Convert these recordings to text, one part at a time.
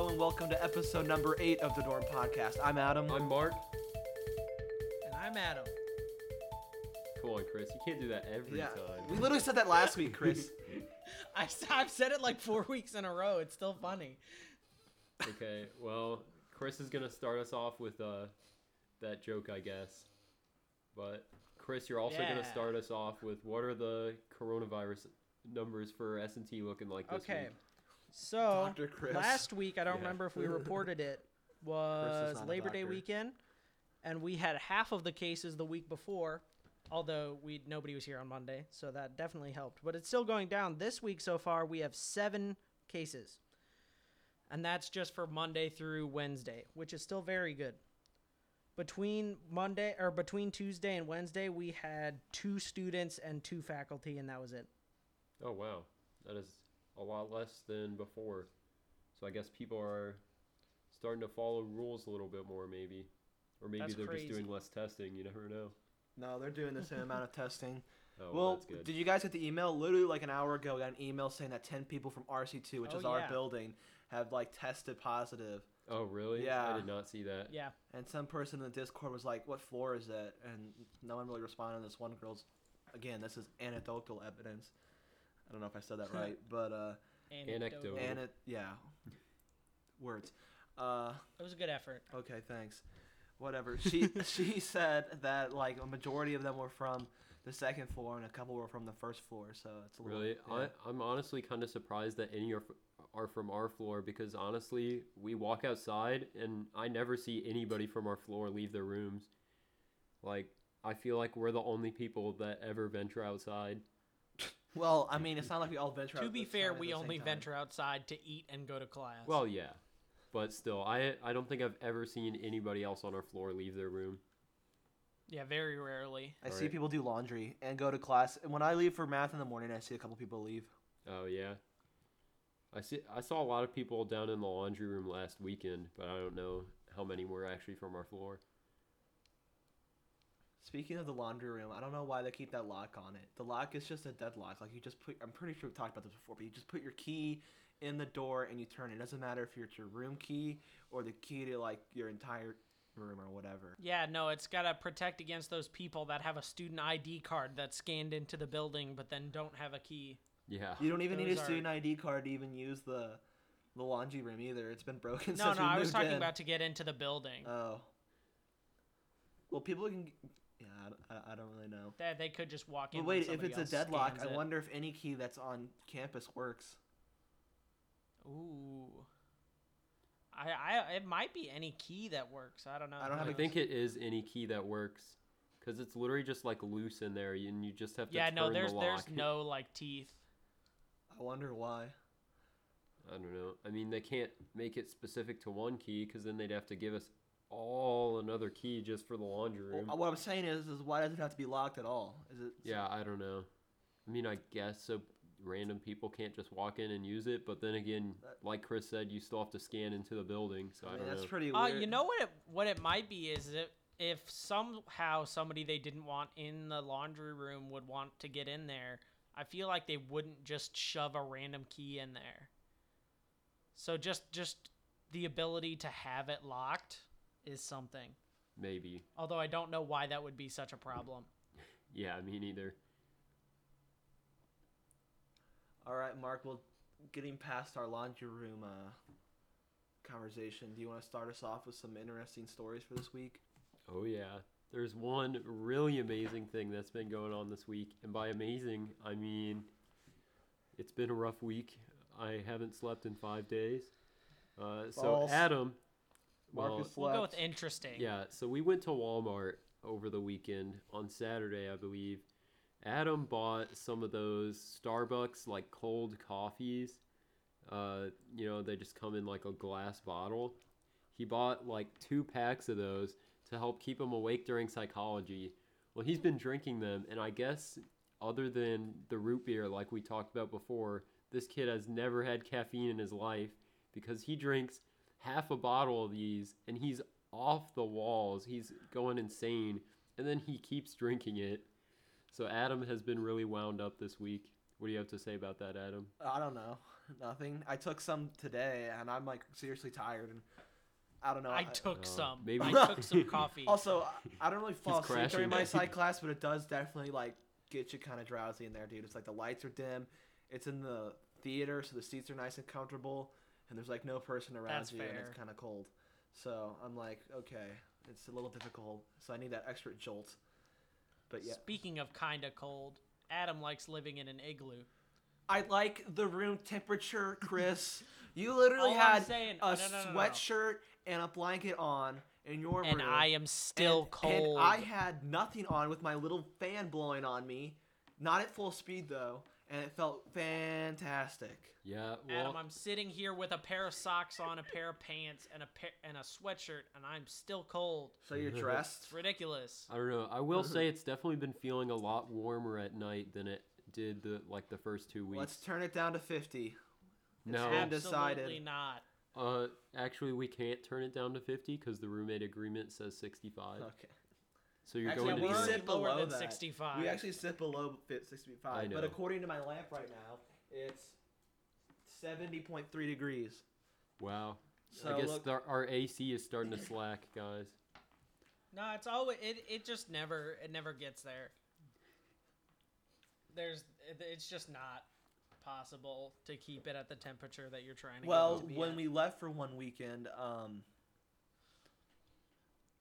Hello and welcome to episode number eight of the Dorm Podcast. I'm Adam. I'm Mark. And I'm Adam. Come on, Chris. You can't do that every yeah, time. we literally said that last week, Chris. I, have said it like four weeks in a row. It's still funny. okay, well, Chris is gonna start us off with uh, that joke, I guess. But Chris, you're also Yeah. gonna start us off with what are the coronavirus numbers for S and T looking like this Okay. week? So Dr. Chris. last week, I don't Yeah. remember if we reported it, was Labor Day weekend, and we had half of the cases the week before. Although we nobody was here on Monday, so that definitely helped. But it's still going down. This week so far, we have seven cases, and that's just for Monday through Wednesday, which is still very good. Between Monday or between Tuesday and Wednesday, we had two students and two faculty, and that was it. Oh wow, that is a lot less than before. So I guess people are starting to follow rules a little bit more, maybe, or maybe That's they're crazy. just doing less testing. You never know. no, they're doing the same amount of testing. Oh, well, that's good. did you guys get the email? Literally like an hour ago, we got an email saying that 10 people from RC2, which Oh, is our building, have like tested positive. oh really? Yeah. I did not see that. Yeah. And some person in the Discord was like, "What floor is it?" And no one really responded. This one girl's, again, this is anecdotal evidence. I don't know if I said that right, but uh, Anecdotal. and yeah, words. Uh, It was a good effort. okay, thanks. Whatever. She she said that like a majority of them were from the second floor and a couple were from the first floor. So it's a little Really, yeah. I, I'm honestly kind of surprised that any are, are from our floor because honestly, we walk outside and I never see anybody from our floor leave their rooms. Like, I feel like we're the only people that ever venture outside. Well, I mean, it's not like we all venture. To out be fair, we only venture outside to eat and go to class. Well, yeah, but still, I I don't think I've ever seen anybody else on our floor leave their room. yeah, very rarely. I see Alright. people do laundry and go to class. And when I leave for math in the morning, I see a couple people leave. Oh yeah, I see. I saw a lot of people down in the laundry room last weekend, but I don't know how many were actually from our floor. Speaking of the laundry room, I don't know why they keep that lock on it. The lock is just a deadlock. Like you just put, I'm pretty sure we've talked about this before, but you just put your key in the door and you turn it. It doesn't matter if it's your room key or the key to like your entire room or whatever. Yeah, no, it's got to protect against those people that have a student ID card that's scanned into the building but then don't have a key. Yeah. You don't even need a Those are- student ID card to even use the the laundry room either. It's been broken No, since no, we I was talking in. about to get into the building. Oh. Well, people can. Yeah, I, I- I don't really know. That they could just walk in. But wait, if it's a deadlock, scans I it. wonder if any key that's on campus works. Ooh. I, I, it might be any key that works. I don't know. I don't have I a- think it is any key that works, because it's literally just like loose in there, and you just have to. Yeah, turn no, there's the there's no like teeth. I wonder why. I don't know. I mean, they can't make it specific to one key, because then they'd have to give us all another key just for the laundry room. Well, what I'm saying is, is why does it have to be locked at all? Is it? yeah, I don't know. I mean, I guess so. Random people can't just walk in and use it, but then again, That- like Chris said, you still have to scan into the building, so I, I don't that's know. pretty Uh, you know what it what it might be is if if somehow somebody they didn't want in the laundry room would want to get in there, I feel like they wouldn't just shove a random key in there. So just just the ability to have it locked is something. Maybe. Although I don't know why that would be such a problem. Yeah, me neither. All right, Mark. Well, getting past our laundry room uh, conversation, do you want to start us off with some interesting stories for this week? Oh yeah. There's one really amazing thing that's been going on this week, and by amazing, I mean it's been a rough week. I haven't slept in five days. Uh, so False. Adam, Marcus well, We'll go with interesting. yeah. So we went to Walmart over the weekend on Saturday, I believe. Adam bought some of those Starbucks like cold coffees. Uh, you know, they just come in like a glass bottle. He bought like two packs of those to help keep him awake during psychology. Well, he's been drinking them, and I guess other than the root beer, like we talked about before, this kid has never had caffeine in his life because he drinks half a bottle of these and he's off the walls. He's going insane, and then he keeps drinking it. So Adam has been really wound up this week. What do you have to say about that, Adam? I don't know. Nothing. I took some today, and I'm like seriously tired, and I don't know. I took Uh, some. maybe- I took some coffee. Also, I- I don't really fall asleep during my psych class, but it does definitely like get you kind of drowsy in there, dude. It's like the lights are dim. It's in the theater, so the seats are nice and comfortable, and there's like no person around That's you, and it's kind of cold. So I'm like, okay, it's a little difficult. So I need that extra jolt. But yeah, Speaking of kind of cold, Adam likes living in an igloo. I like the room temperature, Chris. You literally All had saying- a no, no, no, sweatshirt and a blanket on in your And room. I am still and, cold. And I had nothing on with my little fan blowing on me. Not at full speed though, and it felt fantastic. Yeah, Adam, I'm sitting here with a pair of socks on, a pair of pants, and a pair, and a sweatshirt, and I'm still cold. So you're dressed. It's ridiculous. I don't know. I will say it's definitely been feeling a lot warmer at night than it did the like the first two weeks. Let's turn it down to 50. no, Absolutely decided. not. uh, actually, we can't turn it down to fifty because the roommate agreement says sixty-five. Okay. So you're Actually, going Yeah, to we're be already sit below than that. 65. We actually sit below 65. I But according to my lamp right now, it's 70.3 degrees. wow. So I guess look, our, our AC is starting to slack, guys. No, it's always it. It just never it never gets there. There's it's just not possible to keep it at the temperature that you're trying to. well, get it to be when at. we left for one weekend, um,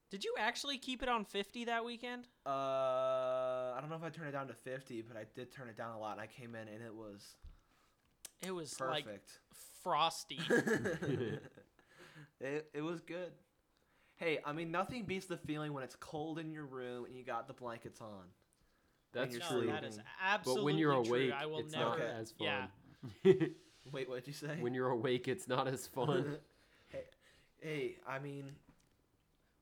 did you actually keep it on 50 that weekend? uh, I don't know if I turned it down to 50, but I did turn it down a lot, and I came in and it was It was like frosty. it, it was good. Hey, I mean, nothing beats the feeling when it's cold in your room and you got the blankets on. That's you're no, true. that is sleeping. absolutely but when you're true. awake, I will it's never. not Okay. as Yeah. fun. Wait, what'd you say? when you're awake, it's not as fun. hey, hey, I mean,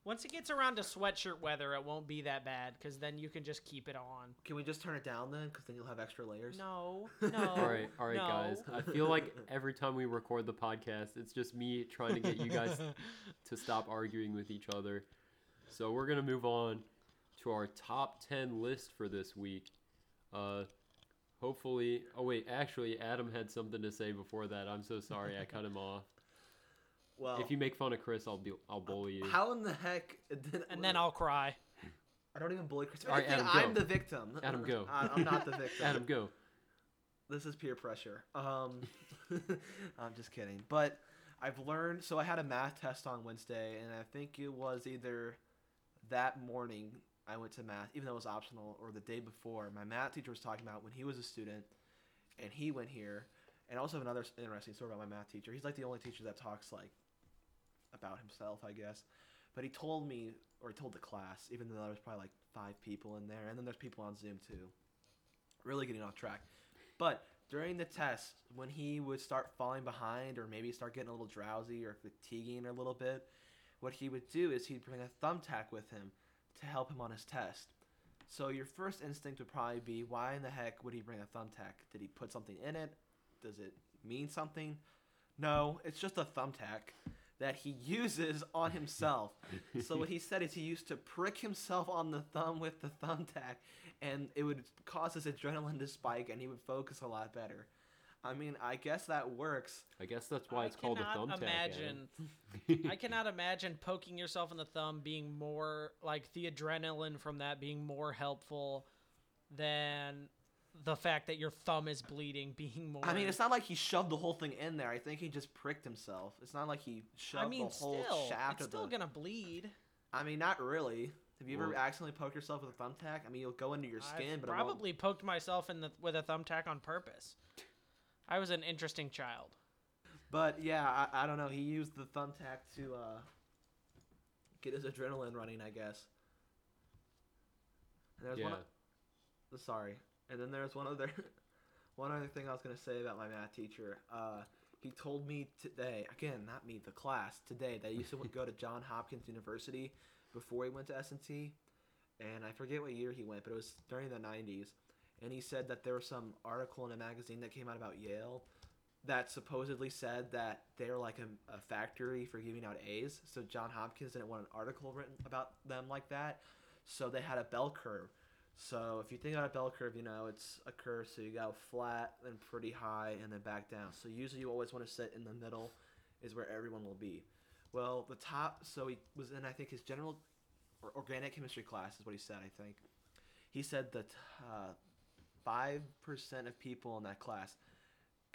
Once it gets around to sweatshirt weather, it won't be that bad because then you can just keep it on. can we just turn it down then? Because then you'll have extra layers. No, no. all right, all right, no. guys. I feel like every time we record the podcast, it's just me trying to get you guys to stop arguing with each other. So we're gonna move on to our top ten list for this week. Uh, hopefully. Oh wait, actually, Adam had something to say before that. I'm so sorry, I cut him off. Well, If you make fun of Chris, I'll be I'll bully you. how in the heck? Did, and then I'll cry. I don't even bully Chris. All right, Adam, I'm go. the victim. Adam, go. I, I'm not the victim. Adam, go. this is peer pressure. Um, I'm just kidding. But I've learned. So I had a math test on Wednesday, and I think it was either that morning I went to math, even though it was optional, or the day before. My math teacher was talking about when he was a student, and he went here. And I also have another interesting story about my math teacher. He's like the only teacher that talks like about himself, I guess. But he told me, or he told the class, even though there was probably like five people in there, and then there's people on Zoom too. Really getting off track. But during the test, when he would start falling behind or maybe start getting a little drowsy or fatiguing a little bit, what he would do is he'd bring a thumbtack with him to help him on his test. So your first instinct would probably be, why in the heck would he bring a thumbtack? Did he put something in it? Does it mean something? No, it's just a thumbtack that he uses on himself. so what he said is he used to prick himself on the thumb with the thumbtack and it would cause his adrenaline to spike and he would focus a lot better. I mean, I guess that works. I guess that's why I it's called a thumbtack. Imagine, I cannot imagine poking yourself in the thumb being more like the adrenaline from that being more helpful than the fact that your thumb is bleeding being more. I mean, it's not like he shoved the whole thing in there. I think he just pricked himself. It's not like he shoved I mean, the whole still, shaft it's of still the. gonna bleed. I mean, not really. Have you ever Well- accidentally poked yourself with a thumbtack? I mean, you'll go into your skin, I've but it won't- probably poked myself in the with a thumbtack on purpose. I was an interesting child. But yeah, I, I don't know. He used the thumbtack to uh, get his adrenaline running, I guess. And there's yeah. one. o- Sorry, and then there's one other, one other thing I was gonna say about my math teacher. Uh, he told me today, again, not me, the class today. That he used to go to John Hopkins University before he went to S and T, and I forget what year he went, but it was during the '90s. And he said that there was some article in a magazine that came out about Yale that supposedly said that they're like a, a factory for giving out A's. So John Hopkins didn't want an article written about them like that. So they had a bell curve. So if you think about a bell curve, you know it's a curve. So you go flat, then pretty high, and then back down. So usually you always want to sit in the middle, is where everyone will be. Well, the top. So he was in I think his general or organic chemistry class is what he said. I think he said that uh, five percent of people in that class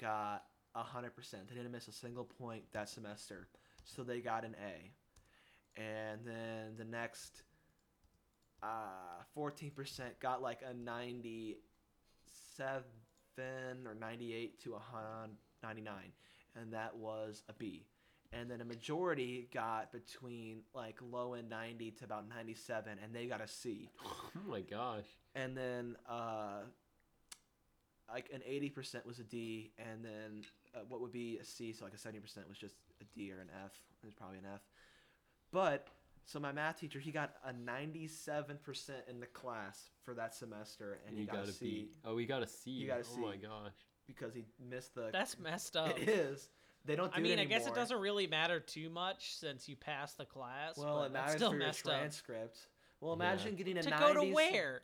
got hundred percent. They didn't miss a single point that semester, so they got an A. And then the next uh, fourteen percent got like a ninety-seven or ninety-eight to a hun- ninety-nine, and that was a B. And then a majority got between like low and ninety to about ninety-seven, and they got a C Oh my gosh. and then uh, like an eighty percent was a D, and then uh, what would be a C, so like a seventy percent was just a D or an F. It was probably an F. But so my math teacher, he got a ninety-seven percent in the class for that semester, and And he you got, got a a C B. Oh, we got a C. You got a Oh my C. gosh. because he missed the. That's messed up. it is. They don't do I mean, it I guess it doesn't really matter too much since you passed the class. Well, but it matters still for your messed up. transcript. Well, Yeah. imagine getting a To 90s. go to where?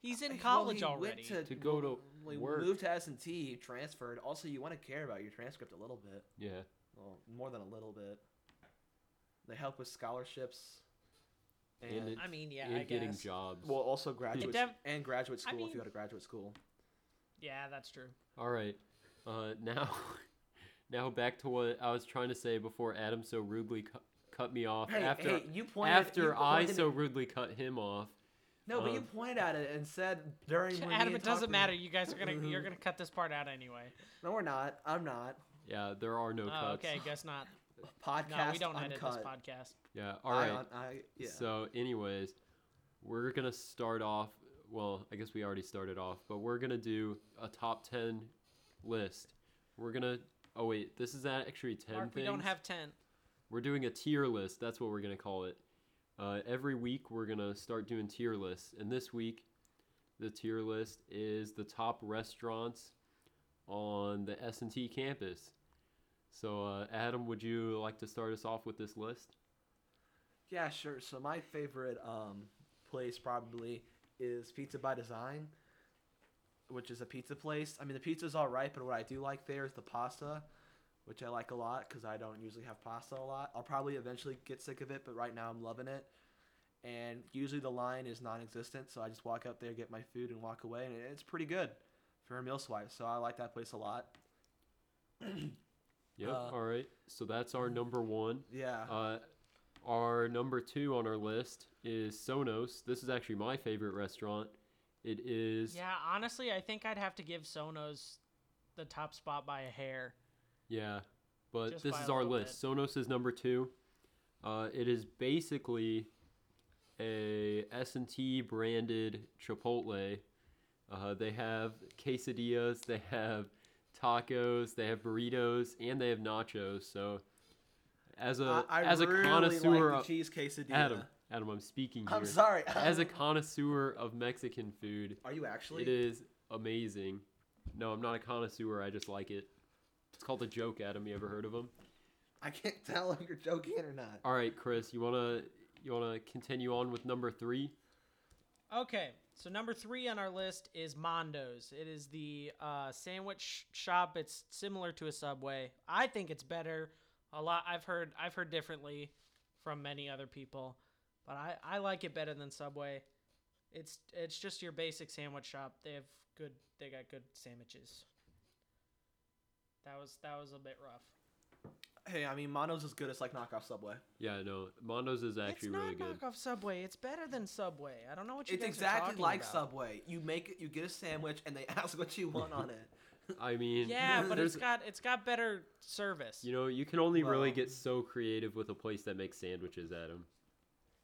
He's in Well, college he already. To go to well, work. moved to S and T, transferred. Also, you want to care about your transcript a little bit. Yeah. Well, more than a little bit. They help with scholarships. And, And it- I mean, yeah, and I getting guess. jobs. well, also graduate def- and graduate I school if you go to graduate school. Yeah, that's true. All right. Uh, now, now back to what I was trying to say before Adam so rudely cu- cut me off. Hey, after hey, you pointed. after you I pointed- so rudely cut him off. no, but you um, pointed at it and said during. when me Adam, it doesn't matter. You guys are gonna Mhm. you're gonna cut this part out anyway. No, we're not. I'm not. Yeah, there are no Oh, cuts. okay, guess not. Podcast. No, we don't edit uncut. this podcast. Yeah. All right. I I, yeah. So, anyways, we're gonna start off. Well, I guess we already started off, but we're gonna do a top ten list. We're gonna. Oh wait, this is actually ten Mark, we don't have ten. We're doing a tier list. That's what we're gonna call it. Uh, every week we're gonna start doing tier lists, and this week, the tier list is the top restaurants on the S and T campus. So, uh, Adam, would you like to start us off with this list? Yeah, sure. So my favorite um, place probably is Pizza by Design, which is a pizza place. I mean, the pizza's all right, but what I do like there is the pasta, which I like a lot because I don't usually have pasta a lot. I'll probably eventually get sick of it, but right now I'm loving it. And usually the line is non-existent, so I just walk up there, get my food, and walk away, and it's pretty good for a meal swipe. So I like that place a lot. Yep. Uh, All right. So that's our number one. Yeah. Uh, our number two on our list is Sonos. This is actually my favorite restaurant. It is. Yeah, honestly, I think I'd have to give Sonos the top spot by a hair. Yeah, but Just this is our little list. Sonos is number two. Uh, it is basically a S&T branded Chipotle. Uh, they have quesadillas, they have tacos, they have burritos, and they have nachos. So, as a I, I as a really connoisseur, like of, the cheese quesadilla. Adam, Adam, I'm speaking here. I'm sorry. As a connoisseur of Mexican food, Are you actually? it is amazing. No, I'm not a connoisseur. I just like it. It's called a joke, Adam. You ever heard of them? I can't tell if you're joking or not. All right, Chris, you wanna you wanna continue on with number three? Okay, so number three on our list is Mondo's. It is the uh, sandwich shop. It's similar to a Subway. I think it's better. A lot. I've heard. I've heard differently from many other people, but I, I like it better than Subway. It's it's just your basic sandwich shop. They have good. They got good sandwiches. That was that was a bit rough. Hey, I mean, Mondo's as good as like knockoff Subway. Yeah, no, Mondo's is actually it's not really good. knockoff Subway. It's better than Subway. I don't know what you It's guys are exactly talking like about. Subway. You make it, you get a sandwich, and they ask what you want on it. I mean, Yeah, but it's got it's got better service. you know you can only really get so creative with a place that makes sandwiches, Adam.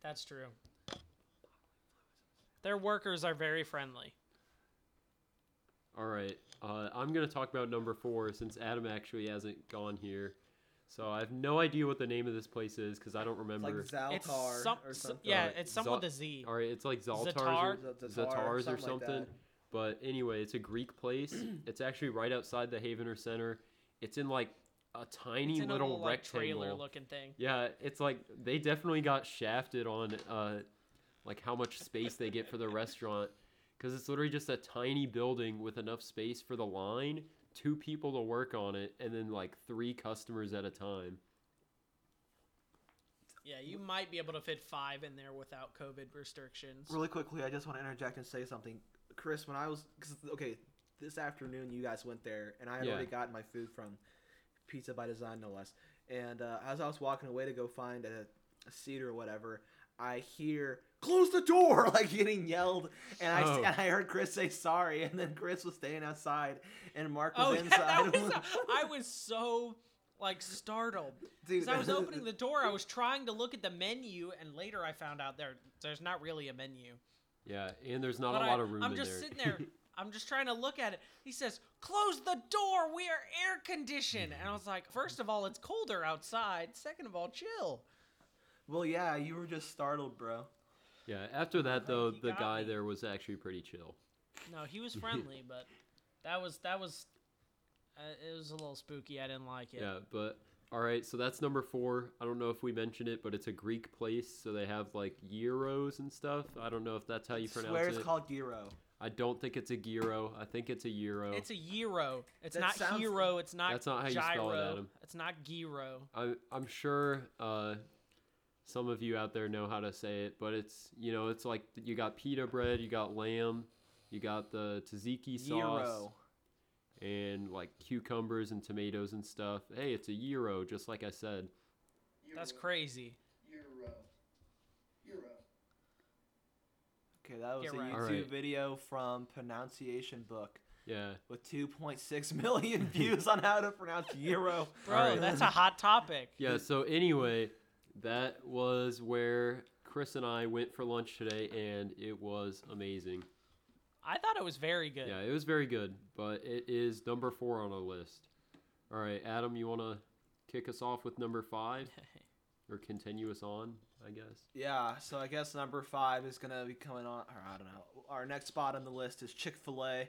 That's true. Their workers are very friendly. All right, uh, I'm gonna talk about number four since Adam actually hasn't gone here. So I have no idea what the name of this place is because I don't It's remember. like Zaltar It's some, or something. yeah, it's some Zal- with a Z. All right, it's like Zaltar's Zatar? or Zatar, Zatars or something like But anyway, it's a Greek place. it's actually right outside the Havener Center. It's in like a tiny It's in little, a little like, rectangle. trailer looking thing. yeah, it's like they definitely got shafted on uh, like how much space they get for the restaurant because it's literally just a tiny building with enough space for the line, two people to work on it, and then like three customers at a time. Yeah, you might be able to fit five in there without COVID restrictions. Really quickly, I just want to interject and say something, Chris. When I was, cause, okay, this afternoon you guys went there, and I had Yeah. already gotten my food from Pizza by Design, no less. And uh, as I was walking away to go find a, a seat or whatever, I hear "close the door" like getting yelled, and I Oh. and I heard Chris say sorry, and then Chris was staying outside, and Mark was Oh, yeah, inside. that was. I was so like startled because I was opening the door. I was trying to look at the menu, and later I found out there there's not really a menu. Yeah, and there's not But a I- lot of room I'm in just there. sitting there. I'm just trying to look at it. He says, "Close the door. We are air conditioned." And I was like, first of all, it's colder outside. Second of all, chill." Well, yeah, you were just startled, bro. Yeah, after that though, the guy me. there was actually pretty chill. No, he was friendly, but that was that was uh, it was a little spooky. I didn't like it. Yeah, but all right, so that's number four. I don't know if we mentioned it, but it's a Greek place, so they have like gyros and stuff. I don't know if that's how you swear pronounce it's it. called gyro. I don't think it's a gyro. I think it's a euro. It's a gyro. It's That not sounds- hero. It's not. Gyro. That's not how you gyro. spell it, Adam. It's not gyro. I, I'm sure uh, some of you out there know how to say it, but it's you know it's like you got pita bread, you got lamb, you got the tzatziki sauce, Gyro. and like cucumbers and tomatoes and stuff. Hey, it's a gyro, just like I said. That's crazy. Euro. Euro. Okay, that was Get a right. YouTube Alright. video from Pronunciation Book Yeah, with 2.6 million views on how to pronounce Euro. Bro, Alright. that's a hot topic. yeah. So anyway, that was where Chris and I went for lunch today, and it was amazing. I thought it was very good. Yeah, it was very good, but it is number four on our list. All right, Adam, you want to kick us off with number five or continue us on, I guess? Yeah, so I guess number five is gonna be coming on. Or I don't know. Our next spot on the list is Chick Fil A.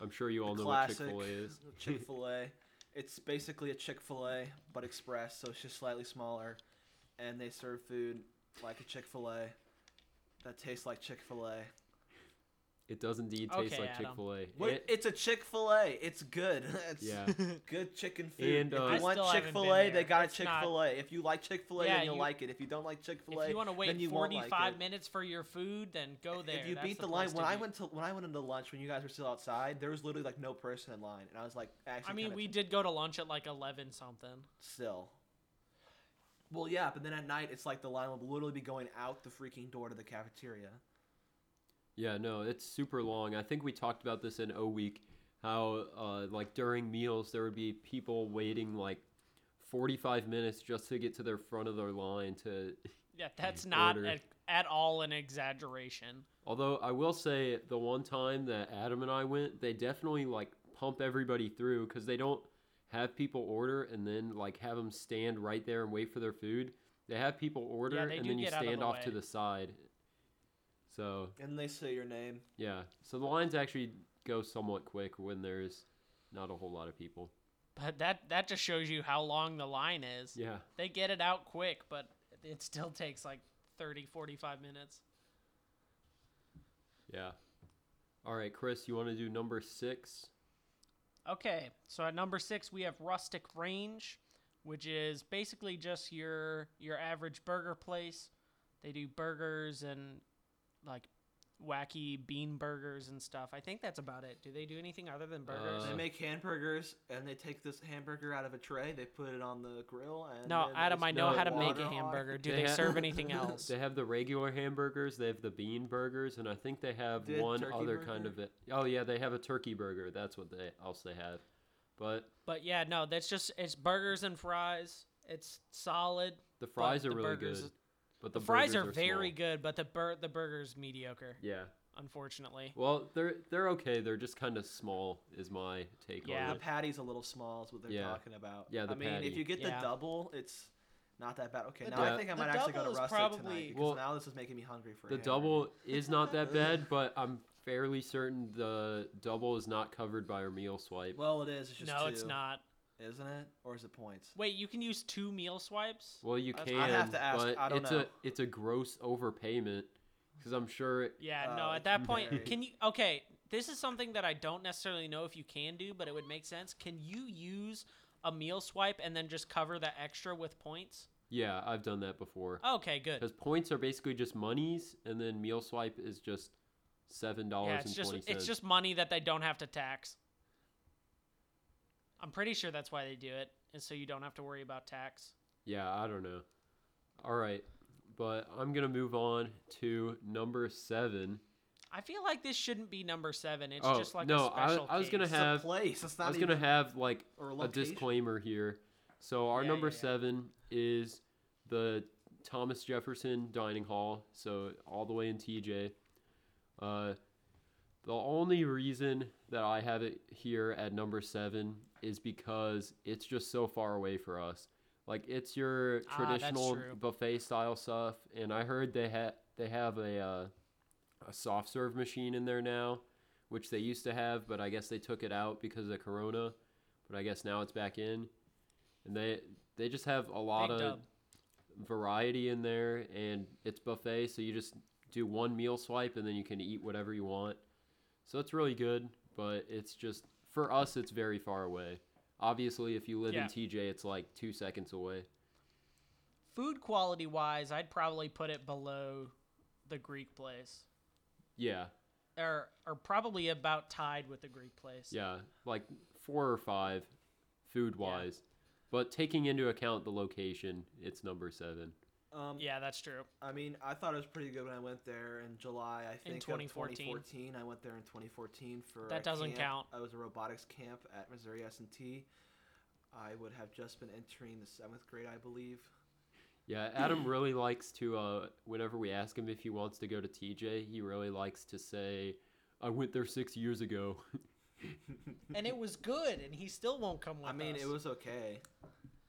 I'm sure you all know classic what Chick fil A is. Chick Fil A. It's basically a Chick Fil A but express, so it's just slightly smaller, and they serve food like a Chick Fil A that tastes like Chick Fil A. It does indeed taste Okay, like Adam. Chick fil A. What? It's a Chick Fil A. It's good. It's Yeah. good chicken food. And, uh, if I you want still haven't Chick been Fil A, they there. got It's Chick not- Fil A. If you like Chick Fil A, Yeah, then you'll you- like it. If you don't like Chick Fil A, If you want to wait you won't 45 like it. minutes for your food, then go there. If you That's beat the, the line, place when to I be. went to when I went into lunch when you guys were still outside, there was literally like no person in line, and I was like, actually, I mean, kinda we did go to lunch at like 11 something. still. Well, yeah, but then at night, it's like the line will literally be going out the freaking door to the cafeteria. Yeah, no, it's super long. I think we talked about this in O Week, how uh, like during meals there would be people waiting like 45 minutes just to get to their front of their line to. Yeah, that's not at, at all an exaggeration. Although I will say the one time that Adam and I went, they definitely like pump everybody through because they don't have people order and then like have them stand right there and wait for their food. They have people order they and then you get of stand the off to the side. So And they say your name. yeah, so the lines actually go somewhat quick when there's not a whole lot of people. But that that just shows you how long the line is. Yeah. They get it out quick, but it still takes like 30, 45 minutes. Yeah. All right, Chris, you want to do number six? Okay, so at number six we have Rustic Range, which is basically just your your average burger place. They do burgers and like wacky bean burgers and stuff. I think that's about it. Do they do anything other than burgers? Uh, They make hamburgers, and they take this hamburger out of a tray, they put it on the grill, and no, Adam, I know how to make water a on hamburger. Do They they ha- serve anything else? They have the regular hamburgers, they have the bean burgers, and I think they have Did one turkey other kind of it. Oh yeah, they have a turkey burger. That's what they else they have. But But yeah, no, that's just it's burgers and fries. It's solid. the fries are the really good. But The, the, fries burgers are very small. good, but the bur- the burgers mediocre, Yeah. unfortunately. Well, they're they're okay. They're just kind of small, is my take Yeah. on The it. patty's a little small, is what they're Yeah. talking about. Yeah, the I mean, if you get the Yeah. double, it's not that bad. Okay, The now dou- I think I might actually go to is Rustic probably- tonight because Well, now this is making me hungry for The hamburger. double is not that bad, but I'm fairly certain the double is not covered by our meal swipe. Well, it is. It's just no, it's not. Isn't it? Or is it points? Wait, you can use two meal swipes? Well, you can, I'd have to ask, but I don't it's know. a it's a gross overpayment because I'm sure. Yeah, Uh, no, at that point, very. can you okay, this is something that I don't necessarily know if you can do, but it would make sense. Can you use a meal swipe and then just cover the extra with points? Yeah, I've done that before. Okay, good. Because points are basically just monies, and then meal swipe is just seven dollars Yeah, and it's just twenty cents. it's just money that they don't have to tax. I'm pretty sure that's why they do it, is so you don't have to worry about tax. Yeah, I don't know. All right, but I'm gonna move on to number seven. I feel like this shouldn't be number seven. It's Oh, just like no, a I- special. I was gonna case. It's a have- place. It's not I was gonna have like or a a disclaimer here. So our Yeah, number yeah, yeah. seven is the Thomas Jefferson Dining Hall. So all the way in TJ. Uh, the only reason that I have it here at number seven is because it's just so far away for us. Like it's your Ah, traditional true. buffet style stuff, and I heard they had they have a uh, a soft serve machine in there now, which they used to have, but I guess they took it out because of Corona. But I guess now it's back in, and they they just have a lot Big of dub. variety in there, and it's buffet, so you just do one meal swipe, and then you can eat whatever you want. So it's really good, but it's just for us, it's very far away. Obviously, if you live Yeah. in TJ, it's like two seconds away. Food quality wise, I'd probably put it below the Greek place, Yeah, or or probably about tied with the Greek place. yeah, like four or five, food wise. But taking into account the location, it's number seven. Um, Yeah, that's true. I mean, I thought it was pretty good when I went there in July. I think of 2014. 2014. I went there in 2014 for That doesn't camp. count. I was a robotics camp at Missouri S&T. I would have just been entering the seventh grade, I believe. Yeah, Adam really likes to. Uh, whenever we ask him if he wants to go to TJ, he really likes to say, "I went there six years ago." And it was good, and he still won't come with I mean, us. it was okay.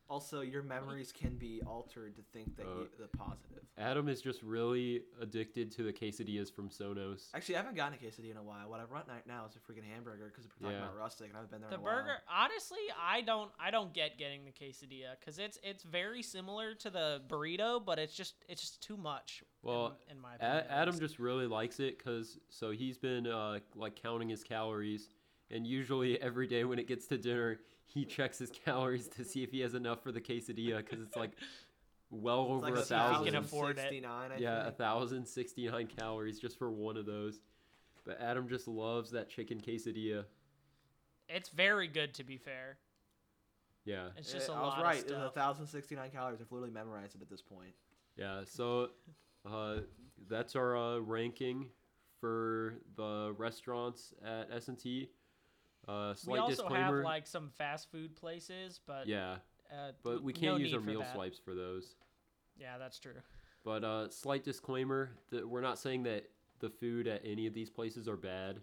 Also, your memories can be altered to think that Uh, you, the positive. Adam is just really addicted to the quesadillas from Sonos. Actually, I haven't gotten a quesadilla in a while. What I want right now is a freaking hamburger because we're talking Yeah. about rustic, and I haven't been there the in a while. burger. Honestly, I don't I don't get getting the quesadilla because it's it's very similar to the burrito, but it's just it's just too much. Well, in, in my opinion, at Adam just really likes it because so he's been uh, like counting his calories, and usually every day when it gets to dinner, he checks his calories to see if he has enough for the quesadilla because it's like well It's over like a a thousand. He can afford it. 1,069, Yeah, a thousand sixty nine calories just for one of those. But Adam just loves that chicken quesadilla. it's very good to be fair. Yeah, It's just a Yeah, lot I was right. of It was stuff. 1,069 calories. I've literally memorized it at this point. yeah. So, uh, that's our uh, ranking for the restaurants at S and T. Uh, we also disclaimer. have like some fast food places, but yeah, uh, but we can't use our meal that. swipes for those. Yeah, that's true. But uh, slight disclaimer that we're not saying that the food at any of these places are bad.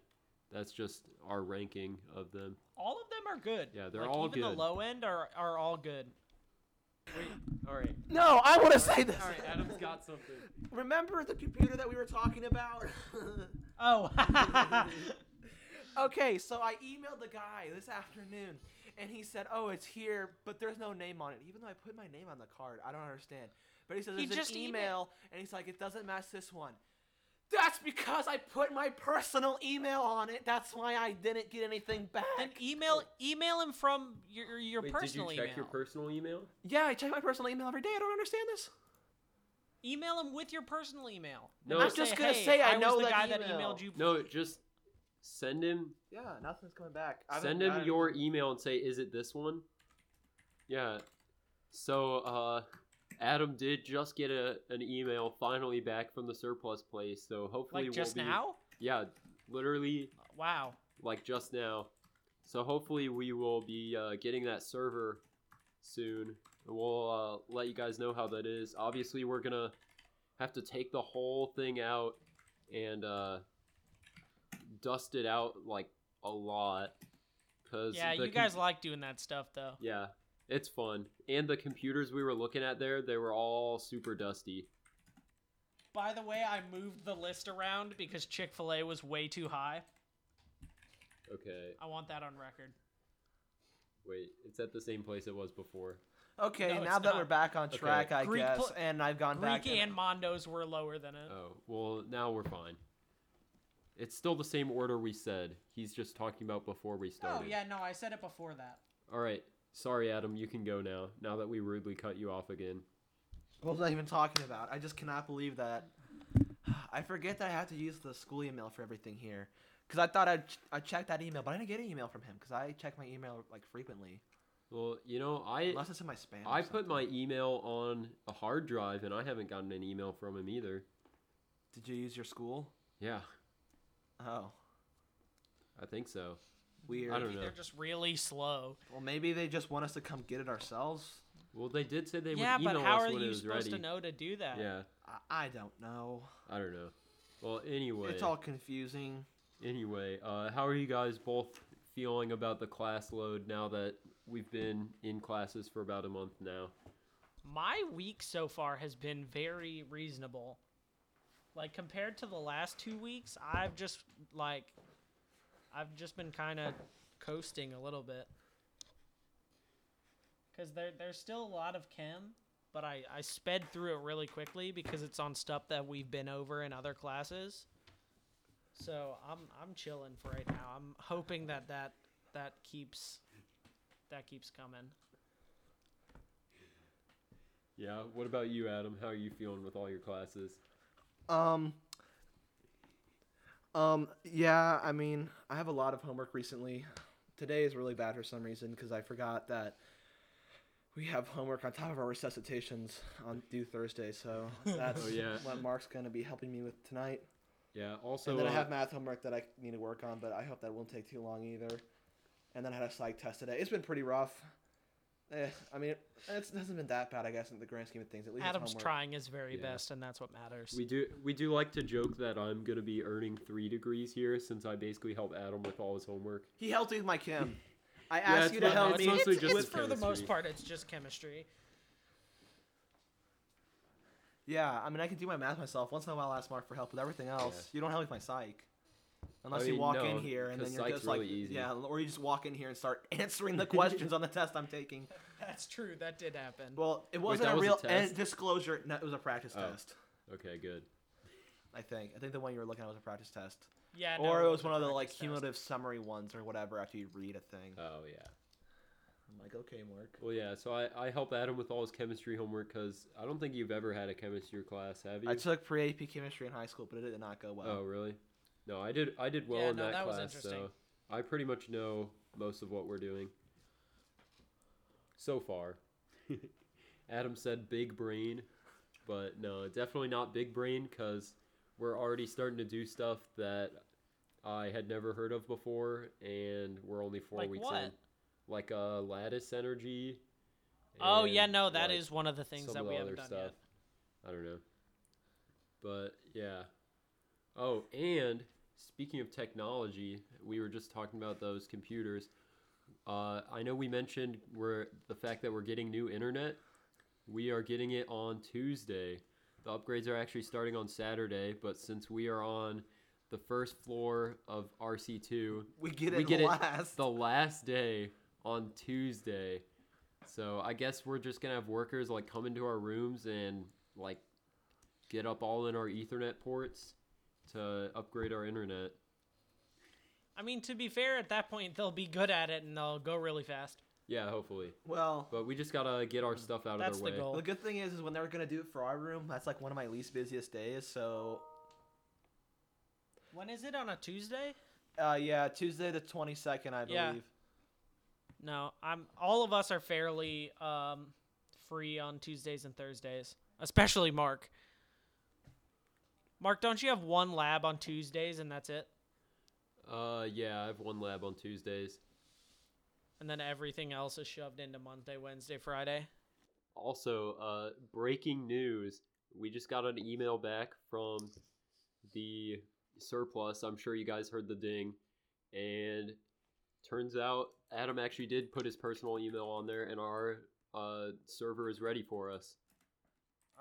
That's just our ranking of them. All of them are good. Yeah, they're like, all even good. the low end are are all good. Wait, All right. No, I want to say this. All right, Adam's got something. Remember the computer that we were talking about? Oh, okay, so I emailed the guy this afternoon, and he said, "Oh, it's here, but there's no name on it." Even though I put my name on the card, I don't understand. But he says He there's just an emailed- email, and he's like, "It doesn't match this one." That's because I put my personal email on it. That's why I didn't get anything back. then email email him from your your Wait, personal did you check email. your personal email? yeah, I check my personal email every day. I don't understand this. email him with your personal email. No, I'm just say, gonna "Hey, say I was know the that guy that emailed you. No, just send him Yeah, nothing's coming back. I send him gotten your email and say, "Is it this one?" Yeah. So, uh, Adam did just get a an email finally back from the surplus place. So hopefully like just we'll be, now. Yeah, literally Wow. like just now. So hopefully we will be uh, getting that server soon. And we'll uh, let you guys know how that is. Obviously, we're gonna have to take the whole thing out and uh, dust it out like a lot. Cause Yeah, the you com- guys like doing that stuff though. yeah, it's fun. And the computers we were looking at there, they were all super dusty. By the way, I moved the list around because Chick Fil A was way too high. Okay, I want that on record. wait, it's at the same place it was before. Okay, No, now that not. we're back on Okay. track, I Greek guess, pl- and I've gone back. Greek and- and Mondos were lower than it. Oh, well, now we're fine. It's still the same order we said. He's just talking about before we oh, started. Oh yeah, no, I said it before that. All right. Sorry, Adam. You can go now. Now that we rudely cut you off again. What was I even talking about? I just cannot believe that. I forget that I have to use the school email for everything here. Because I thought I'd, ch- I'd check that email, but I didn't get an email from him because I check my email like frequently. Well, you know, I Unless it's in my spam. I put my email on a hard drive, and I haven't gotten an email from him either. Did you use your school? Yeah, Oh, I think so. weird. I don't Maybe know. they're just really slow. Well, maybe they just want us to come get it ourselves. Well, they did say they would. yeah, would but email how us are when it you supposed ready. to know to do that? Yeah, I, I don't know. I don't know. Well, anyway, It's all confusing. anyway, uh, how are you guys both feeling about the class load now that we've been in classes for about a month now? My week so far has been very reasonable. Like compared to the last two weeks, I've just like I've just been kind of coasting a little bit. Cuz there there's still a lot of chem, but I I sped through it really quickly because it's on stuff that we've been over in other classes. So, I'm I'm chilling for right now. I'm hoping that that that keeps that keeps coming. Yeah. What about you, Adam? How are you feeling with all your classes? Um. Um. Yeah. I mean, I have a lot of homework recently. Today is really bad for some reason because I forgot that we have homework on top of our resuscitations on due Thursday. So that's Oh, yeah. what Mark's gonna be helping me with tonight. Yeah. Also, and then I uh, have math homework that I need to work on, but I hope that won't take too long either. And then I had a psych test today. It's been pretty rough. Eh, I mean, it, it hasn't been that bad, I guess, in the grand scheme of things. At least Adam's trying his very Yeah. best, and that's what matters. We do we do like to joke that I'm gonna be earning three degrees here since I basically help Adam with all his homework. He helped me with my chem. I Yeah, asked it's you to mo- help it's me. mostly it's, just it's for the most part, it's just chemistry. Yeah, I mean, I can do my math myself. Once in a while, I ask Mark for help with everything else. Yeah. You don't help with my psych. Unless I you walk no, in here and then you're psych's just like, easy. yeah, or you just walk in here and start answering the questions on the test I'm taking. That's true. That did happen. Well, it wasn't that a was a real test? disclosure. No, it was a practice Oh. test. Okay, good. I think. I think the one you were looking at was a practice test, yeah, no, or it was wasn't one of the like test. cumulative summary ones or whatever after you read a thing. Oh yeah. I'm like, okay, Mark. Well, yeah. So I, I help Adam with all his chemistry homework because I don't think you've ever had a chemistry class, have you? I took pre AP chemistry in high school, but it did not go well. oh really? No, I did. I did well Yeah, in no, that, that class, so I pretty much know most of what we're doing. So far, Adam said big brain, but no, definitely not big brain because we're already starting to do stuff that I had never heard of before, and we're only four Like weeks what? in. Like uh, lattice energy. Oh yeah, no, that is like, one of the things that we haven't done yet. I don't know. But yeah. Oh, and speaking of technology, we were just talking about those computers. Uh, I know we mentioned we're the fact that we're getting new internet. We are getting it on Tuesday. The upgrades are actually starting on Saturday, but since we are on the first floor of RC2, We get it we get it last. the last day on Tuesday. So I guess we're just gonna have workers like come into our rooms and like get up all in our Ethernet ports to upgrade our internet. I mean, to be fair, at that point they'll be good at it and they'll go really fast. Yeah, hopefully. well, But we just gotta get our stuff out That's of the their way. goal. the good thing is, is when they're gonna do it for our room, that's like one of my least busiest days. So, When is it on a Tuesday? uh, yeah, Tuesday the twenty second, I believe. Yeah. believe. No, I'm. All of us are fairly um, free on Tuesdays and Thursdays, especially Mark. Mark, don't you have one lab on Tuesdays and that's it? Uh, yeah, I have one lab on Tuesdays. And then everything else is shoved into Monday, Wednesday, Friday. Also, uh, breaking news. We just got an email back from the surplus. I'm sure you guys heard the ding. And turns out Adam actually did put his personal email on there, and our uh, server is ready for us.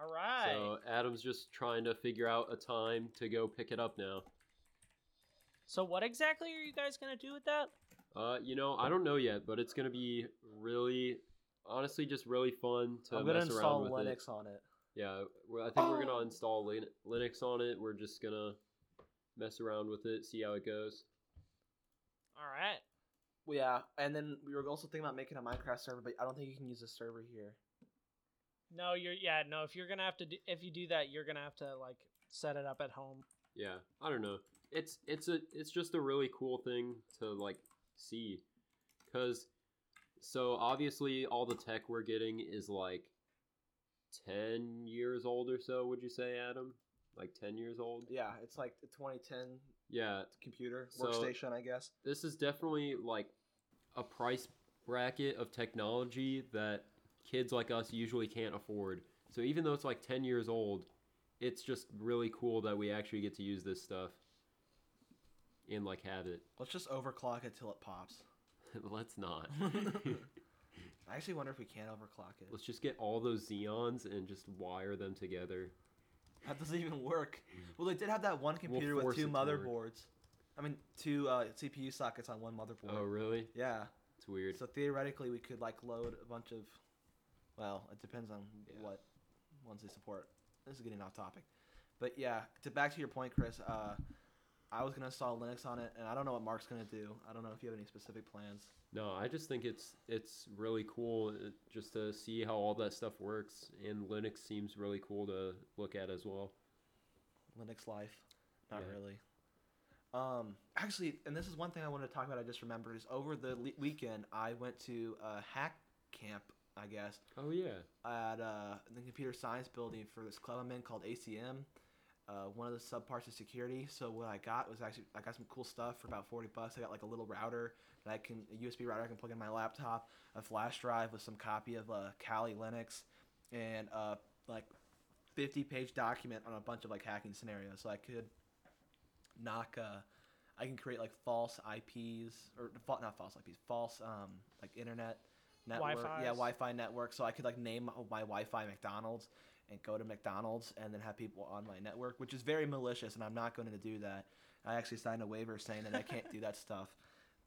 All right. So Adam's just trying to figure out a time to go pick it up now. So what exactly are you guys gonna do with that? Uh, you know, I don't know yet, but it's gonna be really honestly just really fun to I'm gonna mess install around with it. Linux on it. Yeah, I think we're Oh. gonna install Lin- Linux on it. We're just gonna mess around with it, see how it goes. All right. Well, yeah, and then we were also thinking about making a Minecraft server, but I don't think you can use a server here. No, you're yeah. No, if you're gonna have to do, if you do that, you're gonna have to like set it up at home. Yeah, I don't know. It's it's a it's just a really cool thing to like see, cause so obviously all the tech we're getting is like ten years old or so. Would you say, Adam? Like ten years old? Yeah, it's like the 2010 Yeah, computer So- workstation, I guess. this is definitely like a price bracket of technology that kids like us usually can't afford. So even though it's like 10 years old, it's just really cool that we actually get to use this stuff and like have it. Let's just overclock it till it pops. Let's not. I actually wonder if we can overclock it. Let's just get all those Xeons and just wire them together. That doesn't even work. Well, they did have that one computer with two it to work. motherboards. I mean, two uh, CPU sockets on one motherboard. Oh, really? Yeah. It's weird. So theoretically, we could like load a bunch of. Well, it depends on Yeah. what ones they support. This is getting off topic, but yeah. To back to your point, Chris. Uh, I was gonna install Linux on it, and I don't know what Mark's gonna do. I don't know if you have any specific plans. No, I just think it's it's really cool uh, just to see how all that stuff works and Linux seems really cool to look at as well. Linux life, not Yeah. really. Um, actually, and this is one thing I wanted to talk about. I just remembered is over the le- weekend I went to a hack camp, I guess, Oh yeah. at uh, the computer science building for this club I'm in called ACM. Uh, one of the subparts of security. So what I got was actually I got some cool stuff for about forty bucks. I got like a little router that I can a USB router I can plug in my laptop, a flash drive with some copy of uh, Kali Linux, and uh, like fifty page document on a bunch of like hacking scenarios. So I could knock. Uh, I can create like false IPs or not false IPs, false um, like internet network. Yeah, Wi-Fis. Wi-Fi network. So I could like name my Wi-Fi McDonald's and go to McDonald's and then have people on my network, which is very malicious, and I'm not going to do that. I actually signed a waiver saying that I can't do that stuff.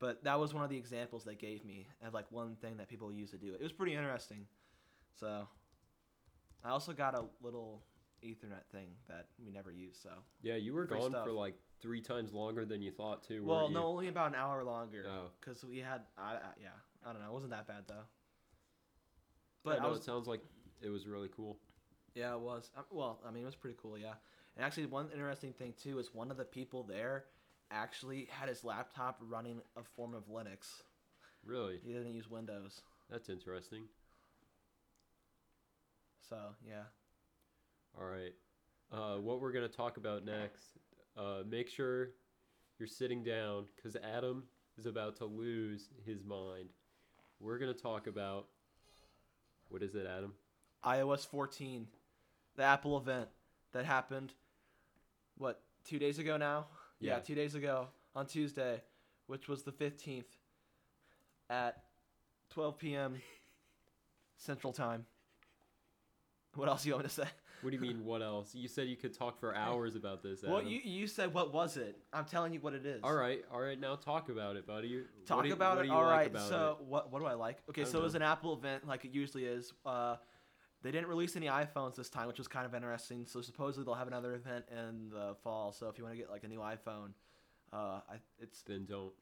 But that was one of the examples they gave me of like one thing that people use to do it. It was pretty interesting. So I also got a little Ethernet thing that we never used. So Yeah, you were Free gone stuff. for like three times longer than you thought too. well, no, you? only about an hour longer. Oh. Because we had, I, I, yeah, I don't know. It wasn't that bad though. But I was, it sounds like it was really cool. Yeah, it was. Well, I mean, it was pretty cool, yeah. And actually, one interesting thing too is one of the people there actually had his laptop running a form of Linux. Really, He didn't use Windows. that's interesting. So yeah, All right, uh, what we're gonna talk about next? Uh, make sure you're sitting down because Adam is about to lose his mind. We're gonna talk about what is it, Adam? iOS 14, the Apple event that happened. What two days ago now? Yeah, Yeah. two days ago on Tuesday, which was the 15th at 12 p.m. Central Time. What else do you want me to say? What do you mean? What else? You said you could talk for hours about this. Adam. Well, you you said what was it? I'm telling you what it is. All right, all right. Now talk about it, buddy. You- Talk do you- about what it. do you All like right. about so it? what what do I like? Okay, so it was know. an Apple event like it usually is. Uh, they didn't release any iPhones this time, which was kind of interesting. So supposedly they'll have another event in the fall. So if you want to get like a new iPhone, uh, I, it's Then don't.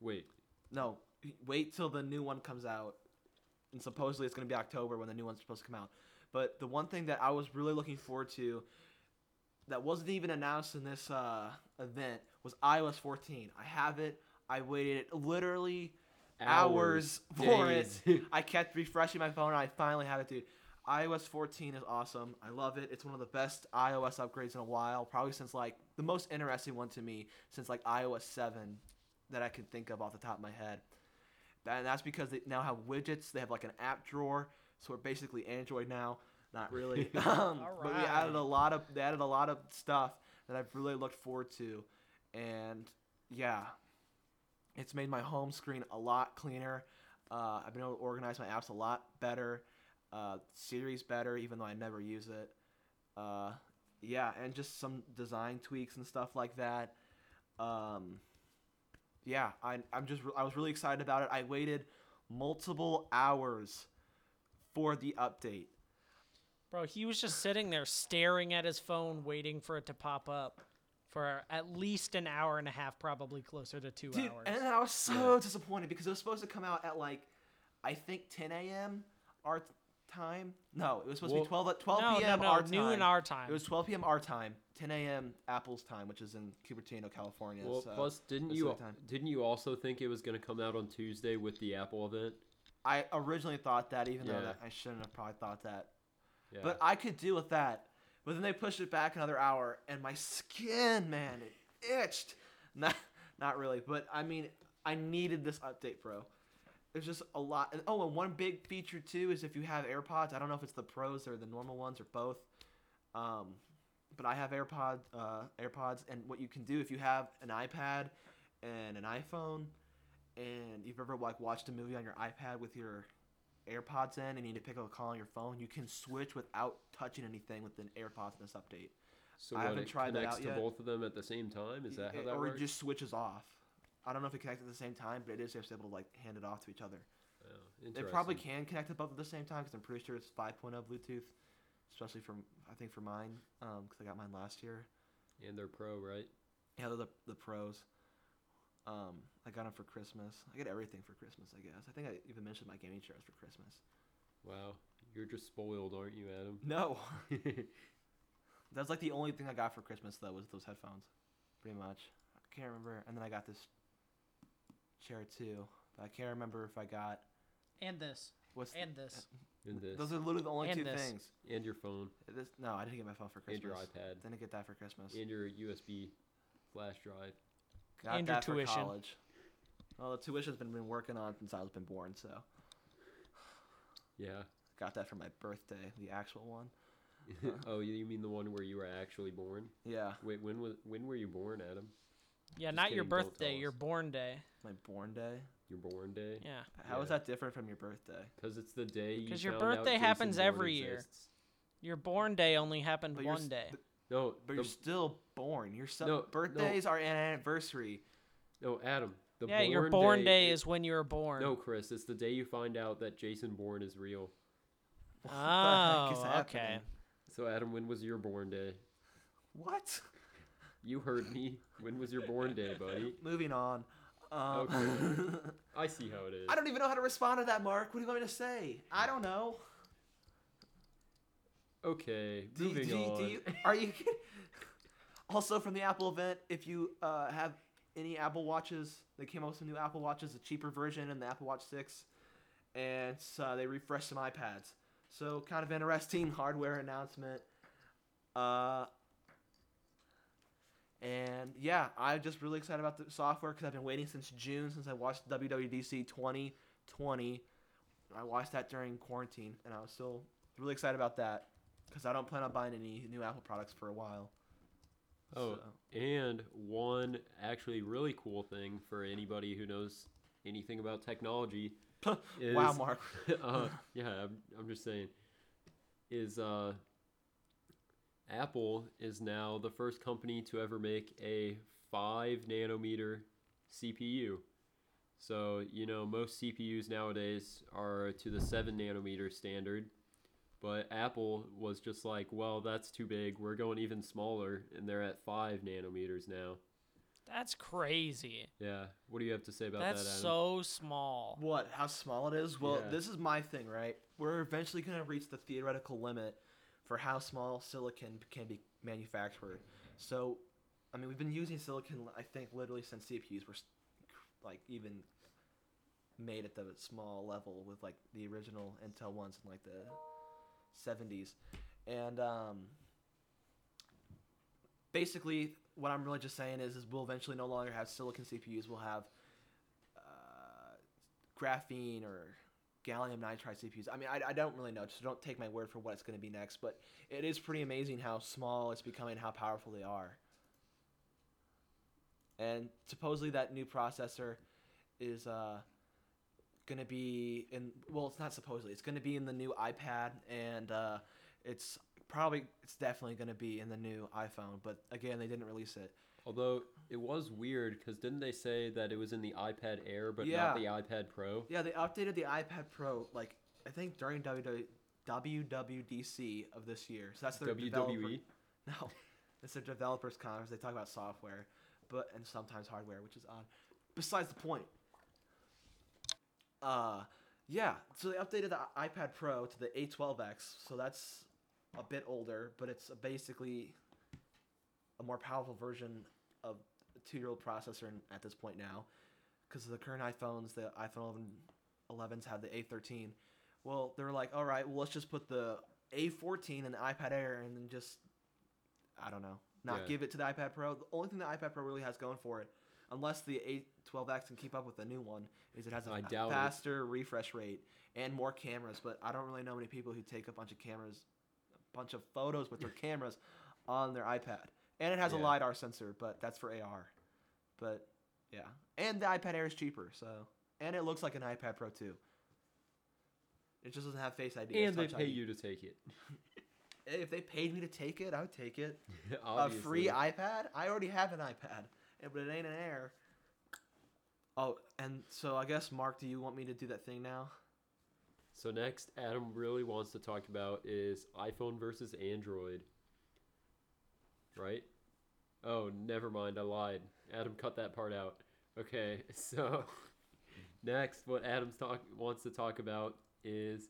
Wait. no. Wait till the new one comes out, and supposedly it's going to be October when the new one's supposed to come out. But the one thing that I was really looking forward to, that wasn't even announced in this uh, event, was iOS 14. I have it. I waited literally hours, for days. it. I kept refreshing my phone, and I finally had it, dude. iOS 14 is awesome. I love it. It's one of the best iOS upgrades in a while, probably since like the most interesting one to me since like iOS 7 that I can think of off the top of my head. And that's because they now have widgets. They have like an app drawer, so we're basically Android now. Not really, um, but we added a lot of they added a lot of stuff that I've really looked forward to, and yeah, it's made my home screen a lot cleaner. Uh, I've been able to organize my apps a lot better. Uh, Siri's better, even though I never use it. Uh, yeah, and just some design tweaks and stuff like that. Um, yeah, I, I'm just re- I was really excited about it. I waited multiple hours for the update. Bro, he was just sitting there staring at his phone, waiting for it to pop up for at least an hour and a half, probably closer to two Dude, hours. and then I was so disappointed because it was supposed to come out at like, I think 10 a.m. our time. No, it was supposed Well- to be 12 at 12 no, p.m. no, no, our time. noon our time. It was 12 p.m. our time, 10 a.m. Apple's time, which is in Cupertino, California. Well, so plus, didn't that's you didn't you also think it was going to come out on Tuesday with the Apple event? I originally thought that, even though that I shouldn't have probably thought that. Yeah. But I could deal with that. But then they pushed it back another hour, and my skin, man, it itched. Not, not really, but I mean, I needed this update, bro. There's just a lot. Oh, and one big feature too is if you have AirPods. I don't know if it's the pros or the normal ones or both. Um, but I have AirPod, uh, AirPods, and what you can do if you have an iPad and an iPhone, and you've ever like watched a movie on your iPad with your AirPods in and you need to pick up a call on your phone, you can switch without touching anything with an AirPods in this update. so I what, haven't it tried that connects out to yet. both of them at the same time. Is that how It- that or works? it just switches off. I don't know if it connects at the same time, but it is just able to like hand it off to each other. Oh, They probably can connect to both at the same time because I'm pretty sure it's 5.0 Bluetooth, especially from I think for mine um, because I got mine last year. And they're pro, right? Yeah, they're the the pros. Um, I got them for Christmas. I get everything for Christmas, I guess. I think I even mentioned my gaming chairs for Christmas. Wow, you're just spoiled, aren't you, Adam? No, that's like the only thing I got for Christmas though was those headphones, pretty much. I can't remember. And then I got this chair too, but I can't remember if I got and this. what's And this. and this, Those are literally the only And two this. things. and your phone, This no, I didn't get my phone for Christmas. and your iPad, Didn't get that for Christmas. and your USB flash drive. Got and your that for tuition. college. Well, the tuition's been been working on since I was been born, so Yeah. got that for my birthday, the actual one. oh, you you mean the one where you were actually born? Yeah, Wait, when was when were you born, Adam? Yeah, Just not your kidding, don't birthday, your born day. my born day. Your born day? Yeah. How is Yeah. that different from your birthday? Because it's the day you your found out birthday Jason happens Bourne every year. exists. Your born day only happened But one day. but- No, But the- you're still born. Your so- No, no. birthdays are an anniversary. no, Adam. The yeah, your born born day, i- is when you were born. No, Chris, it's the day you find out that Jason Bourne is real. What the heck is Oh, okay. So, Adam, when was your born day? What? You heard me. When was your born day, buddy? Moving on. Um, I see how it is. I don't even know how to respond to that, Mark. What do you want me to say? I don't know. Okay, Do you- moving do you- on. do you- are you? Also, from the Apple event, if you uh, have any Apple Watches, they came out with some new Apple Watches, a cheaper version, and the Apple Watch Six, and uh, they refreshed some iPads. So, kind of interesting hardware announcement. Uh, and yeah, I'm just really excited about the software because I've been waiting since June since I watched WWDC 2020. I watched that during quarantine, and I was still really excited about that because I don't plan on buying any new Apple products for a while. Oh, So- and one actually really cool thing for anybody who knows anything about technology is wow, Mark. uh, yeah, I'm, I'm just saying is uh, Apple is now the first company to ever make a five nanometer CPU. So you know most CPUs nowadays are to the seven nanometer standard, but Apple was just like, well, that's too big. We're going even smaller, and they're at five nanometers now. That's crazy. Yeah. What do you have to say about That's that, Adam? so small. What? How small it is? Well, Yeah. this is my thing, right? We're eventually going to reach the theoretical limit for how small silicon can be manufactured. So, I mean, we've been using silicon, I think, literally since CPUs were like even made at the small level with like the original Intel ones and like the 70s. And um, basically, what I'm really just saying is, is we'll eventually no longer have silicon CPUs. We'll have uh, graphene or gallium nitride CPUs. I mean, I, I don't really know, so don't take my word for what it's going to be next. But it is pretty amazing how small it's becoming, how powerful they are. And supposedly that new processor is uh, going to be in. Well, it's not supposedly. It's going to be in the new iPad, and uh, it's probably it's definitely going to be in the new iPhone. But again, they didn't release it. Although it was weird because didn't they say that it was in the iPad Air but Yeah. not the iPad Pro? Yeah, they updated the iPad Pro like I think during WW, WWDC of this year. So that's their developer- WWE. No, it's their developers conference. They talk about software, but and sometimes hardware, which is odd. Besides the point. Uh, yeah. So they updated the iPad Pro to the A12X. So that's a bit older, but it's basically a more powerful version of a two-year-old processor at this point now, because the current iPhones, the iPhone 11, 11s have the A13. Well, they were like, all right, well, let's just put the A14 in the iPad Air and then just, I don't know, not Yeah. give it to the iPad Pro. The only thing the iPad Pro really has going for it, unless the A12X can keep up with the new one, is it has a I a doubt it. faster refresh rate and more cameras. But I don't really know many people who take a bunch of cameras, a bunch of photos with their cameras on their iPad. And it has a lidar sensor, but that's for AR. But yeah, and the iPad Air is cheaper, so and it looks like an iPad Pro too. It just doesn't have Face ID. And they pay ID. you to take it. If they paid me to take it, I would take it. a free iPad? I already have an iPad, but it ain't an Air. Oh, and so I guess Mark, do you want me to do that thing now? So next, Adam really wants to talk about is iPhone versus Android. Right? Oh, never mind. I lied. Adam cut that part out. Okay, so next, what Adam's talk wants to talk about is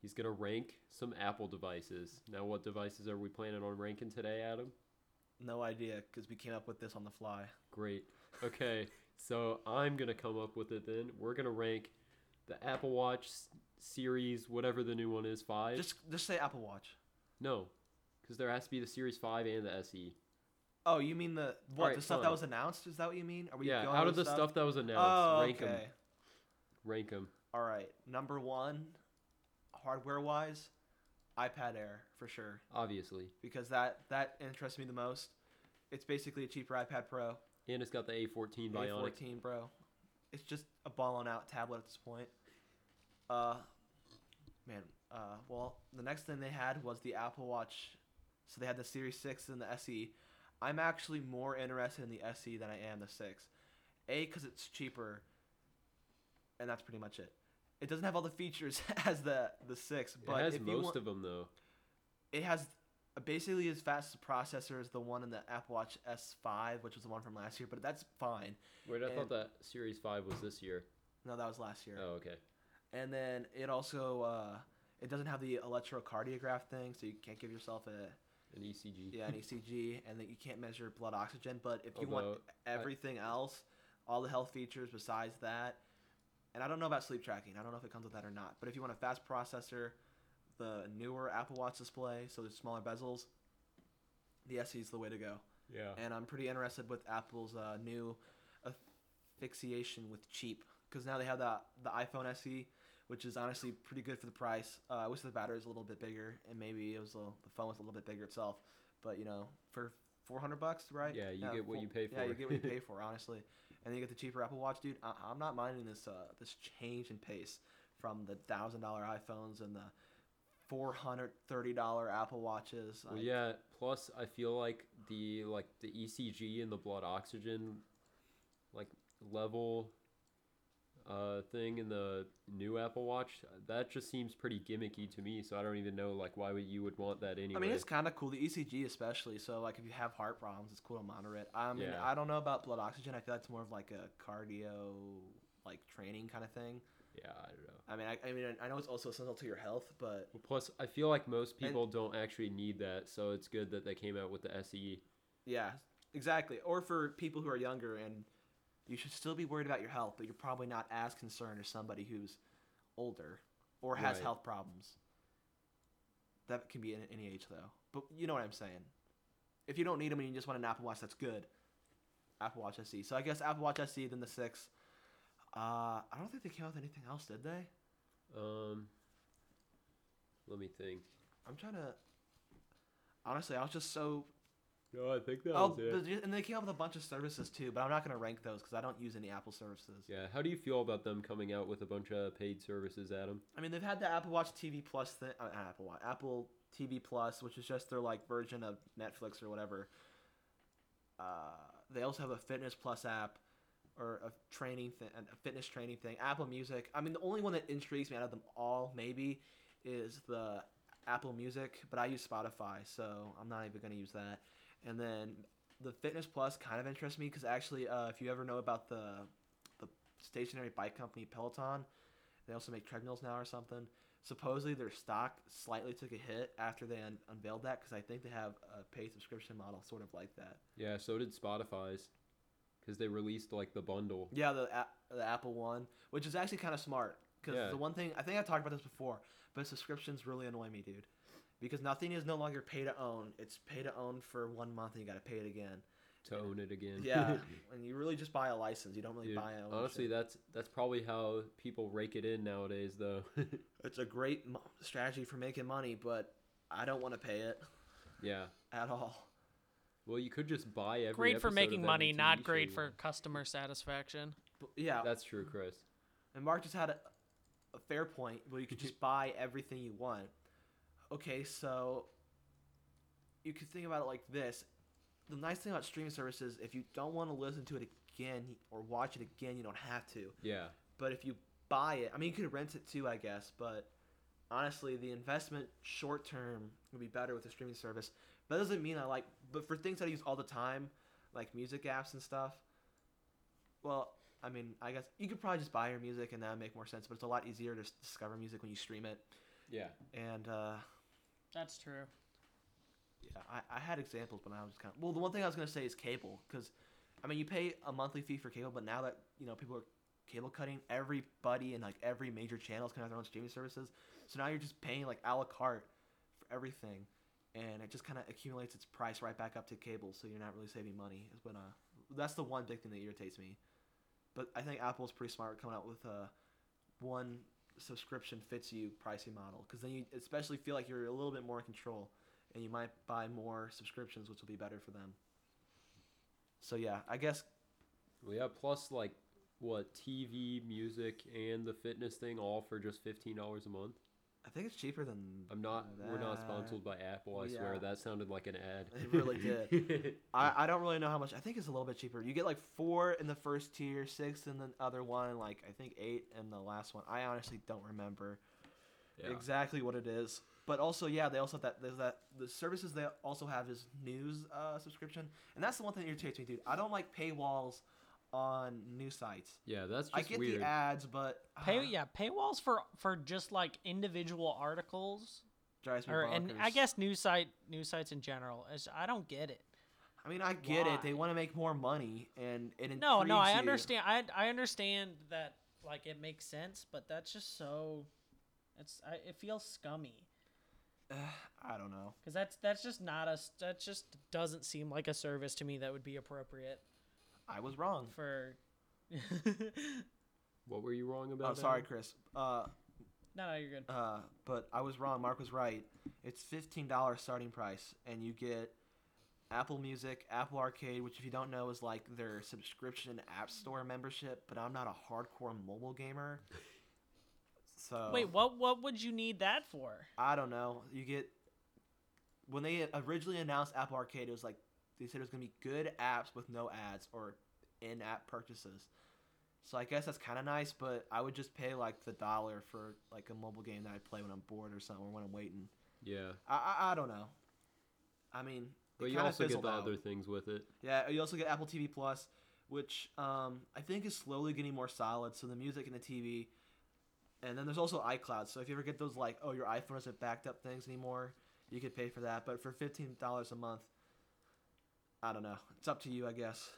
he's gonna rank some Apple devices. Now, what devices are we planning on ranking today, Adam? No idea, because we came up with this on the fly. Great. Okay, so I'm gonna come up with it then. We're gonna rank the Apple Watch s- series, whatever the new one is, five. Just just say Apple Watch. No, because there has to be the Series 5 and the SE. Oh, you mean the what? Alright, the stuff fine. that was announced? Is that what you mean? Are we yeah, going out of the stuff? that was announced, Oh, rank okay. them. Rank them. All right. Number one, hardware wise, iPad Air for sure, Obviously. because that that interests me the most. It's basically a cheaper iPad Pro. And it's got the A14 Bionic. A14, bro. It's just a balling out tablet at this point. Uh, man. Uh, well, the next thing they had was the Apple Watch. So they had the Series Six and the SE. I'm actually more interested in the SE than I am the Six. A, because it's cheaper, and that's pretty much it. It doesn't have all the features as the the Six, but it has most want, of them, though. it has basically as fast a processor as the one in the Apple Watch S5, which was the one from last year. But that's fine. Wait, I and- thought that Series 5 was this year. No, that was last year. Oh, okay. And then it also uh, it doesn't have the electrocardiograph thing, so you can't give yourself a An ECG. yeah an ECG, and then you can't measure blood oxygen. But if you want Although, everything else, all the health features besides that, and I don't know about sleep tracking. I don't know if it comes with that or not. But if you want a fast processor, the newer Apple Watch display, so the smaller bezels, the SE is the way to go. Yeah. And I'm pretty interested with Apple's uh, new asphyxiation with cheap because now they have the the iPhone SE, which is honestly pretty good for the price. Uh, I wish the battery was a little bit bigger and maybe it was a, the phone was a little bit bigger itself. But you know, for 400 bucks, right? Yeah, you get what you pay for. Yeah, you get what you pay for, honestly. And then you get the cheaper Apple Watch, dude. I, I'm not minding this uh, this change in pace from the thousand dollar iPhones and the four hundred thirty dollar Apple Watches. Well, Like, yeah. Plus, I feel like the like the ECG and the blood oxygen, like level, uh, thing in the new Apple Watch, that just seems pretty gimmicky to me. So I don't even know like why would you would want that anyway. I mean, it's kind of cool. The ECG, especially. So, like, if you have heart problems, it's cool to monitor it. I mean, Yeah. I don't know about blood oxygen. I feel that's more of like a cardio, like training kind of thing. yeah, I don't know. I mean, I, I mean, I know it's also essential to your health, but Well, plus, I feel like most And- people don't actually need that, so it's good that they came out with the. SE. yeah, exactly. Or for people who are younger and you should still be worried about your health, but you're probably not as concerned as somebody who's older or has Right. health problems. That can be in any age though. But you know what I'm saying. If you don't need them and you just want an Apple Watch, that's good. Apple Watch SE. So I guess Apple Watch SE, then the six. Uh, I don't think they came out with anything else, did they? Um, let me think. I'm trying to. Honestly, I was just so. No, I think that Oh, but ju- and they came out with a bunch of services too, but I'm not gonna rank those because I don't use any Apple services. Yeah, how do you feel about them coming out with a bunch of paid services, Adam? I mean, they've had the Apple Watch TV Plus thing. Uh, Apple Watch, Apple TV Plus, which is just their like version of Netflix or whatever. uh, they also have a Fitness Plus app or a training thing, a fitness training thing. Apple Music. I mean, the only one that intrigues me out of them all maybe is the Apple Music, but I use Spotify, so I'm not even gonna use that. And then the Fitness Plus kind of interests me because actually, uh, if you ever know about the the stationary bike company Peloton, they also make treadmills now or something. Supposedly their stock slightly took a hit after they un- unveiled that because I think they have a paid subscription model sort of like that. Yeah, so did Spotify's, because they released like the bundle. Yeah, the a- the Apple one, which is actually kind of smart because Yeah. the one thing I think I talked about this before, but subscriptions really annoy me, dude. Because nothing is no longer pay to own. It's pay to own for one month and you got to pay it again. to own it again. Yeah, and you really just buy a license. You don't really Dude, buy a honestly, that's that's probably how people rake it in nowadays, though. it's a great strategy for making money, but I don't want to pay it yeah. at all. Well, you could just buy every. great for making money, every not TV show great for customer satisfaction. But yeah, That's true, Chris. And Mark just had a, a fair point where you could just buy everything you want. Okay, so you could think about it like this. The nice thing about streaming services, if you don't want to listen to it again or watch it again, you don't have to. Yeah. But if you buy it, I mean, you could rent it too, I guess. But honestly, the investment short term would be better with a streaming service. That doesn't mean I like, but for things that I use all the time, like music apps and stuff, well, I mean, I guess you could probably just buy your music and that would make more sense. But it's a lot easier to discover music when you stream it. Yeah. And uh, That's true. yeah, I, I had examples, but I was kind of well. The one thing I was gonna say is cable, because I mean, you pay a monthly fee for cable, but now that you know people are cable cutting, everybody and like every major channel is gonna have their own streaming services. So now you're just paying like a la carte for everything, and it just kind of accumulates its price right back up to cable. So you're not really saving money. Is when uh, that's the one big thing that irritates me. But I think Apple's pretty smart coming out with a one subscription fits you pricing model, because then you especially feel like you're a little bit more in control and you might buy more subscriptions, which will be better for them. So yeah, I guess Well, yeah. Plus, like, what TV, music, and the fitness thing, all for just fifteen dollars a month. I think it's cheaper than. I'm not. We're not sponsored by Apple. I swear that sounded like an ad. It really did. I, I don't really know how much. I think it's a little bit cheaper. You get like four in the first tier, six in the other one, like I think eight in the last one. I honestly don't remember yeah. exactly what it is. But also, yeah, they also have that there's that the services they also have is news uh, subscription, and that's the one thing that irritates me, dude. I don't like paywalls on news sites. Yeah, that's just I get weird. the ads, but Pay uh, yeah, paywalls for for just like individual articles drives me or and I guess news site news sites in general. Is I don't get it. I mean, I get it. They want to make more money, and it No, no, I intrigues you. understand. I I understand that like it makes sense, but that's just so it's I, it feels scummy I don't know. because that's that's just not a s- that just doesn't seem like a service to me that would be appropriate I was wrong. for. What were you wrong about? Oh, sorry, Chris. Uh, no, no, you're good. uh, but I was wrong. Mark was right. It's fifteen dollars starting price, and you get Apple Music, Apple Arcade, which if you don't know is like their subscription app store membership. But I'm not a hardcore mobile gamer, so Wait, what what would you need that for? I don't know. You get when they originally announced Apple Arcade, it was like they said it was gonna be good apps with no ads or in-app purchases. So I guess that's kind of nice, but I would just pay like the dollar for like a mobile game that I play when I'm bored or something, or when I'm waiting. Yeah, I I, I don't know. I mean, but you also get the out. other things with it. Yeah, you also get Apple TV Plus, which um, I think is slowly getting more solid. So the music and the TV, and then there's also iCloud. So if you ever get those like, oh, your iPhone isn't backed up things anymore, you could pay for that. But for fifteen dollars a month, I don't know. It's up to you, I guess.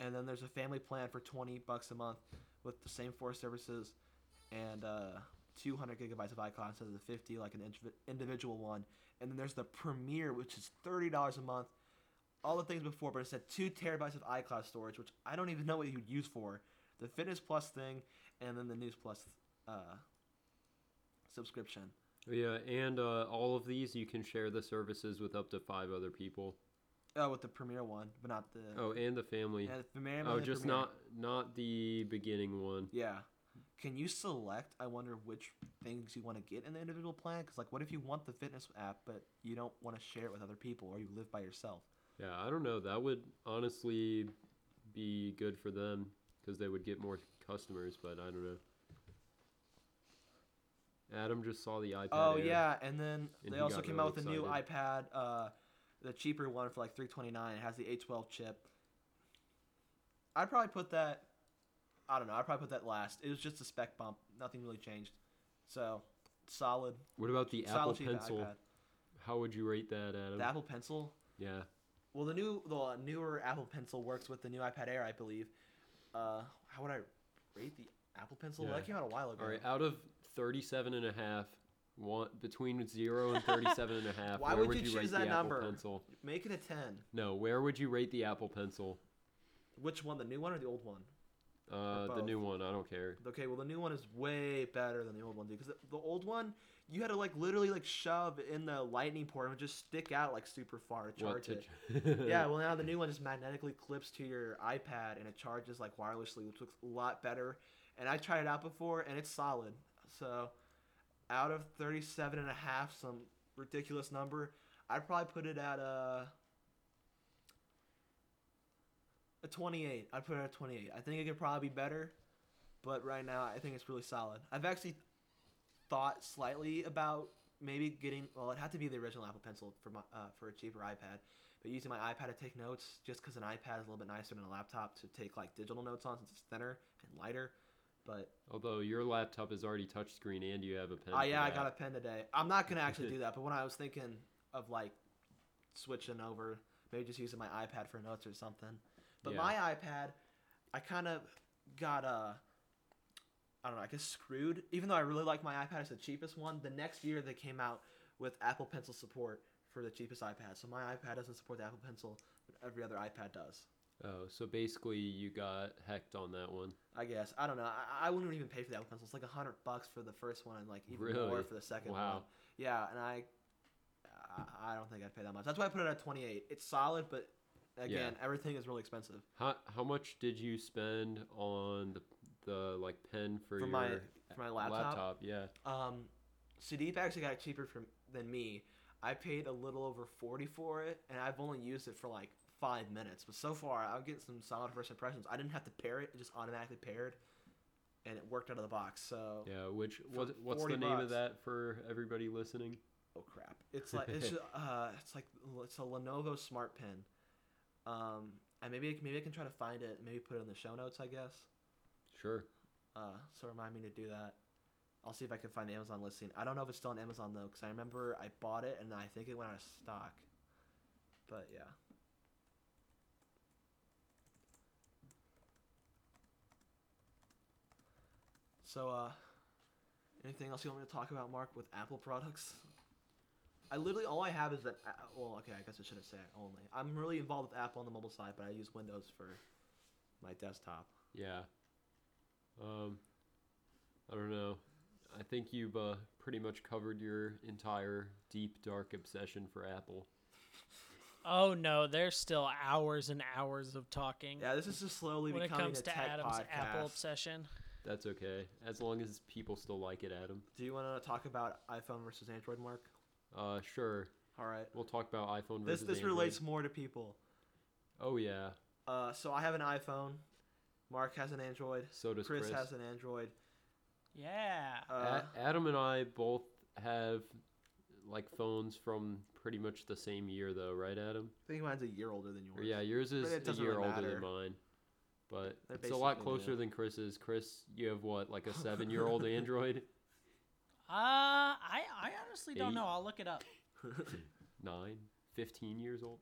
And then there's a family plan for twenty bucks a month with the same four services and uh, 200 gigabytes of iCloud instead of the 50 like an individual one. And then there's the Premiere, which is thirty dollars a month all the things before, but instead two terabytes of iCloud storage, which I don't even know what you'd use for. The Fitness Plus thing, and then the News Plus uh, subscription. Yeah, and uh, all of these you can share the services with up to five other people. Oh, with the Premiere one, but not the. Oh, and the family. yeah, the Premiere, Oh, just Premiere. not not the beginning one. Yeah. Can you select? I wonder which things you want to get in the individual plan. Because like, what if you want the fitness app, but you don't want to share it with other people, or you live by yourself? Yeah, I don't know. That would honestly be good for them because they would get more customers, but I don't know. Adam just saw the iPad. Oh Air. yeah, and then And they also came really out with a new iPad, uh, the cheaper one for like 329. It has the A12 chip. I'd probably put that. I don't know. I'd probably put that last. It was just a spec bump. Nothing really changed. So solid. What about the Apple Pencil? iPad. How would you rate that, Adam? The Apple Pencil. yeah. Well, the new, the newer Apple Pencil works with the new iPad Air, I believe. Uh, how would I rate the Apple Pencil? Well, Yeah. that came out a while ago. All right. Out of 37 and a half, one between zero and 37 and a half. Why where would you you choose rate that the number? Apple Pencil? Make it a 10. No. Where would you rate the Apple Pencil? Which one? The new one or the old one? Uh, the new one. I don't care. Okay, well the new one is way better than the old one, dude. Because the, the old one, you had to like literally like shove in the lightning port and it would just stick out like super far to charge to it. ch- yeah, well now the new one just magnetically clips to your iPad and it charges like wirelessly, which looks a lot better. And I tried it out before and it's solid. So out of 37 and a half, some ridiculous number, I'd probably put it at a a 28. I'd put it at 28. I think it could probably be better, but right now I think it's really solid. I've actually thought slightly about maybe getting well, it had to be the original Apple Pencil for my uh, for a cheaper iPad, but using my iPad to take notes just because an iPad is a little bit nicer than a laptop to take like digital notes on since it's thinner and lighter. But Although your laptop is already touchscreen and you have a pen. uh, yeah, I got a pen today. I'm not gonna actually do that, but when I was thinking of like switching over, maybe just using my iPad for notes or something. But Yeah. my iPad, I kind of got a. I don't know, I guess screwed. Even though I really like my iPad, it's the cheapest one. The next year they came out with Apple Pencil support for the cheapest iPad. So my iPad doesn't support the Apple Pencil, but every other iPad does. Oh, so basically you got hecked on that one. I guess I don't know. I, I wouldn't even pay for that Apple Pencil. It's like a hundred bucks for the first one, and like even more for the second one. Wow. Yeah, and I, I- I don't think I'd pay that much. That's why I put it at twenty eight. It's solid, but again, everything is really expensive. How how much did you spend on the the like pen for, For your my- for my laptop? laptop? Yeah. Um, Sudeep actually got it cheaper from than me. I paid a little over forty for it, and I've only used it for like five minutes. But so far, I'm getting some solid first impressions. I didn't have to pair it; it just automatically paired, and it worked out of the box. So Yeah. Which what, what's the 40 name of that for everybody listening? oh crap! It's like it's just, uh, it's like it's a Lenovo Smart Pen. Um, and maybe maybe I can try to find it. Maybe put it in the show notes. I guess. Sure. Uh, so remind me to do that. I'll see if I can find the Amazon listing. I don't know if it's still on Amazon though, because I remember I bought it and I think it went out of stock. But yeah. So, uh, anything else you want me to talk about, Mark, with Apple products? I literally all I have is that. uh, Well, okay, I guess I shouldn't say only. I'm really involved with Apple on the mobile side, but I use Windows for my desktop. Yeah. Um, I don't know. I think you've uh, pretty much covered your entire deep dark obsession for Apple. Oh no, there's still hours and hours of talking Yeah, this is just slowly when it becoming comes a to tech Adam's podcast. Apple obsession. That's okay, as long as people still like it, Adam. Do you want to talk about iPhone versus Android, Mark? Uh, sure. All right. We'll talk about iPhone This versus this Android. relates more to people. Oh yeah. Uh, so I have an iPhone. Mark has an Android. So does Chris, Chris. has an Android. Yeah. Uh, A- Adam and I both have like phones from pretty much the same year, though, right, Adam? I think mine's a year older than Or, yours. yeah, yours is it a doesn't year really older matter. than mine, but They're it's a lot basically closer new. than Chris's. Chris, you have what, like a seven-year-old Android? Uh, I I honestly don't Eight. know. I'll look it up. Nine, 15 years old.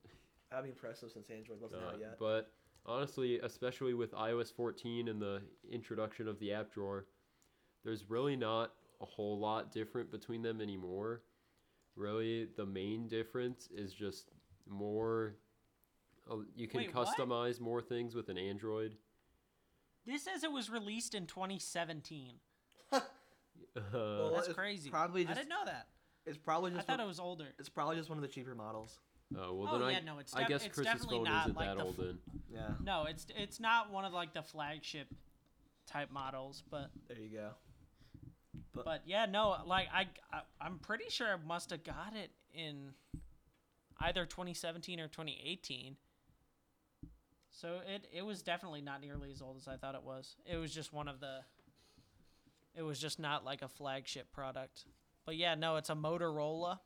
That'd be impressive since Android wasn't Uh, out yet. But honestly, especially with iOS 14 and the introduction of the app drawer, there's really not a whole lot different between them anymore. Really, the main difference is just more. Uh, you can Wait, what? customize more things with an Android. This says it was released in 2017. Uh, Well, That's crazy. probably just, I didn't know that. It's probably I just. thought one, it was older. It's probably just one of the cheaper models. oh well, Oh, then yeah, I, no, it's I guess it's Chris's definitely phone not isn't like that the old f- then. Yeah. No, it's it's not one of like the flagship type models, but There you go. But, but yeah, no, like I, I I'm pretty sure I must have got it in either 2017 or 2018. So it it was definitely not nearly as old as I thought it was. It was just one of the. It was just not like a flagship product. But yeah, no, it's a Motorola,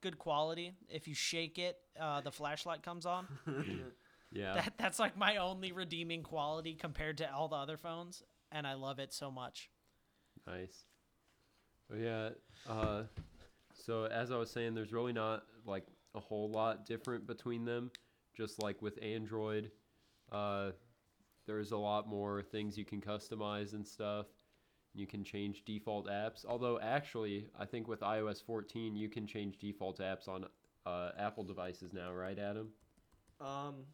good quality. If you shake it, uh, the flashlight comes on. Yeah. That that's like my only redeeming quality compared to all the other phones, and I love it so much. Nice. But yeah, uh, so as I was saying, there's really not like a whole lot different between them. Just like with Android, uh, there's a lot more things you can customize and stuff. You can change default apps. Although actually, I think with iOS 14, you can change default apps on uh, Apple devices now, right, Adam? Um,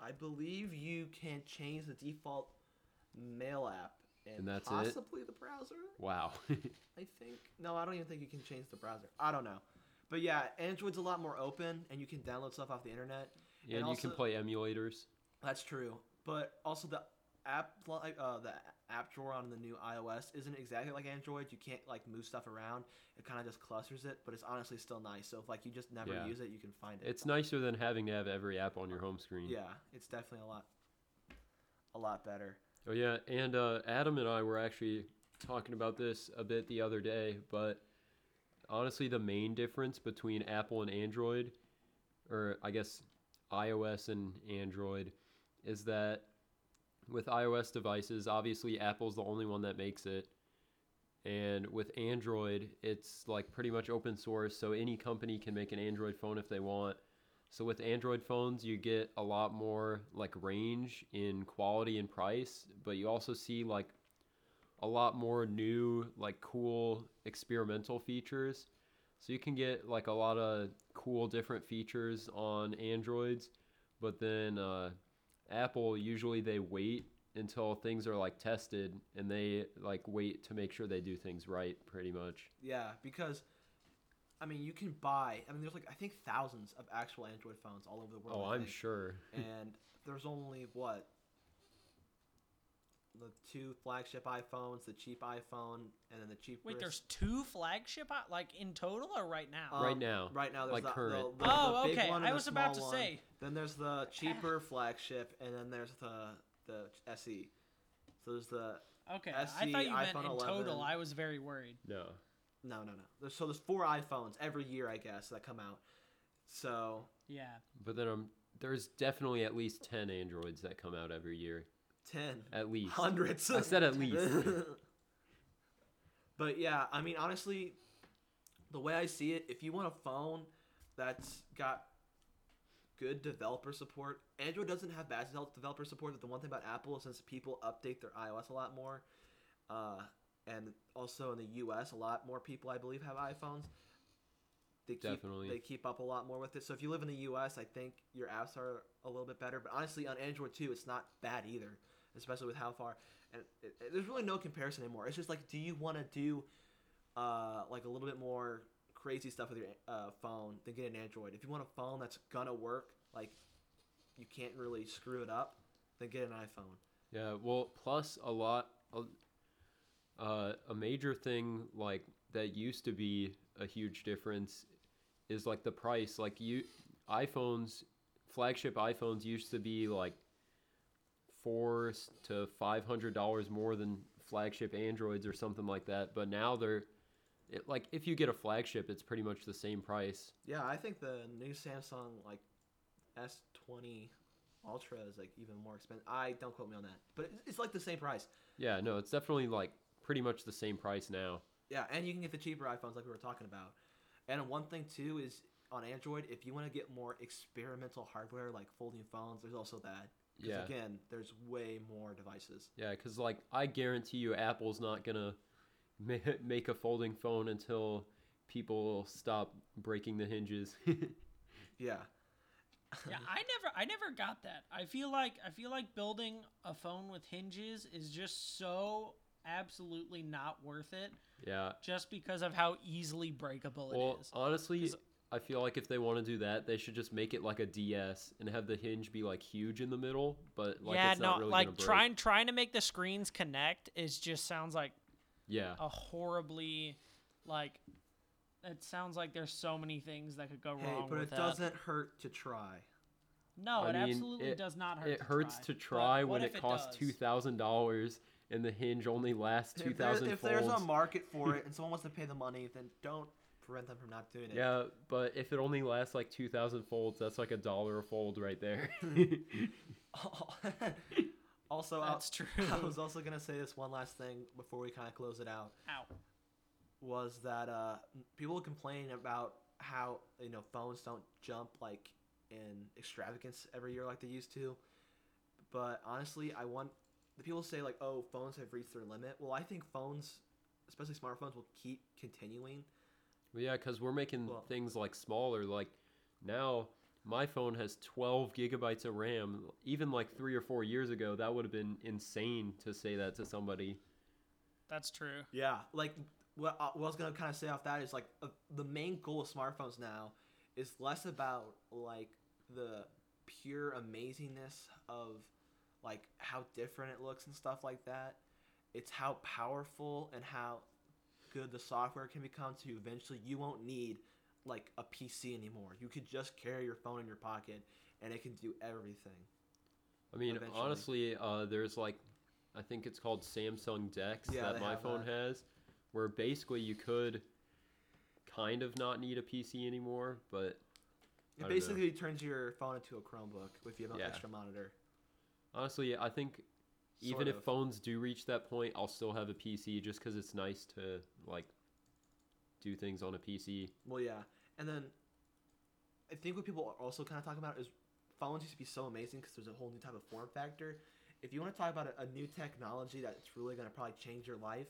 I believe you can change the default mail app and, And that's it? possibly the browser. Wow. I think. No, I don't even think you can change the browser. I don't know. But yeah, Android's a lot more open, and you can download stuff off the internet. Yeah, and you can play emulators. That's true. But also the app, uh, the app drawer on the new iOS isn't exactly like Android. You can't like move stuff around. It kind of just clusters it, but it's honestly still nice. So if like you just never Yeah. use it, you can find it. It's nicer than having to have every app on your home screen. yeah, it's definitely a lot, a lot better. Oh yeah, and uh, Adam and I were actually talking about this a bit the other day, but honestly, the main difference between Apple and Android, or I guess iOS and Android, is that with iOS devices, obviously Apple's the only one that makes it. And with Android, it's like pretty much open source, so any company can make an Android phone if they want. So with Android phones, you get a lot more like range in quality and price, but you also see like a lot more new like cool experimental features. So you can get like a lot of cool different features on Androids, but then uh, Apple usually they wait until things are like tested and they like wait to make sure they do things right pretty much. Yeah, because I mean, you can buy. I mean, there's like I think thousands of actual Android phones all over the world. Oh, I I'm sure. and there's only what the two flagship iPhones, the cheap iPhone, and then the cheap. Wait, there's two flagship like in total or right now? Right now. Right now, there's Like the, current. The, the, Oh, the big okay. one I was about to one. say. Then there's the cheaper flagship, and then there's the the SE. So there's the Okay, I thought you meant iPhone in total. I was very worried. No. no, no, no. There's, so there's four iPhones every year, I guess, that come out. So Yeah. But then um, there's definitely at least 10 Androids that come out every year. Ten. At least. Hundreds. I said at least. but yeah, I mean, honestly, the way I see it, if you want a phone that's got good developer support, Android doesn't have bad developer support. But the one thing about Apple, is since people update their iOS a lot more, uh, and also in the U.S., a lot more people, I believe, have iPhones. They keep, Definitely. They keep up a lot more with it. So if you live in the U.S., I think your apps are a little bit better. But honestly, on Android too, it's not bad either, especially with how far. And it, it- there's really no comparison anymore. It's just like, do you want to do, uh, like a little bit more crazy stuff with your uh, phone than get an Android? If you want a phone that's gonna work, like you can't really screw it up, then get an iPhone. Yeah, well, plus a lot, uh, a major thing like that used to be a huge difference is like the price. Like you, iPhones, flagship iPhones used to be like four to five hundred dollars more than flagship Androids or something like that. But now they're, it, like if you get a flagship, it's pretty much the same price. Yeah, I think the new Samsung like S20 Ultra is like even more expensive. I don't quote me on that, but it's, it's like the same price. Yeah, no, it's definitely like pretty much the same price now. Yeah, and you can get the cheaper iPhones like we were talking about. And one thing too is on Android, if you want to get more experimental hardware like folding phones, there's also that. 'Cause Yeah. Again, there's way more devices. Yeah, because like I guarantee you, Apple's not gonna ma- make a folding phone until people stop breaking the hinges. Yeah. Yeah, I never I never got that. I feel like I feel like building a phone with hinges is just so absolutely not worth it yeah. just because of how easily breakable it Well, is. honestly, 'Cause- I feel like if they want to do that, they should just make it like a DS and have the hinge be like huge in the middle, but like yeah, it's no, not really like break. trying trying to make the screens connect is just sounds like Yeah. a horribly like It sounds like there's so many things that could go Hey, wrong but with it that. doesn't hurt to try. No, I it mean, absolutely it- does not hurt. it to hurts try. to try what when if it costs does? two thousand dollars and the hinge only lasts two thousand. If, there- thousand if there's a market for it and someone wants to pay the money, then don't prevent them from not doing it. Yeah, but if it only lasts like two thousand folds, that's like a dollar a fold right there. also, I- That's true. I was also gonna say this one last thing before we kind of close it out. Ow. was that uh, people complain about how you know phones don't jump like in extravagance every year like they used to. But honestly, I want the people say like, oh, phones have reached their limit. Well, I think phones, especially smartphones, will keep continuing. Well, yeah, because we're making Well- things like smaller. Like now, my phone has 12 gigabytes of RAM. Even like three or four years ago, that would have been insane to say that to somebody. That's true. Yeah, like what, what I was gonna kind of say off that is like uh, the main goal of smartphones now is less about like the pure amazingness of like how different it looks and stuff like that. It's how powerful and how good the software can become to eventually you won't need like a PC anymore. You could just carry your phone in your pocket and it can do everything. I mean, Eventually. honestly, uh, there's like, I think it's called Samsung Dex Yeah, that my phone that. has, where basically you could kind of not need a PC anymore, but It don't know. basically turns your phone into a Chromebook if you have an Yeah. extra monitor. honestly, I think even Sort if of. phones do reach that point, I'll still have a PC just because it's nice to like do things on a PC. Well, yeah, and then I think what people are also kind of talking about is phones used to be so amazing because there's a whole new type of form factor. If you want to talk about a, a new technology that's really going to probably change your life,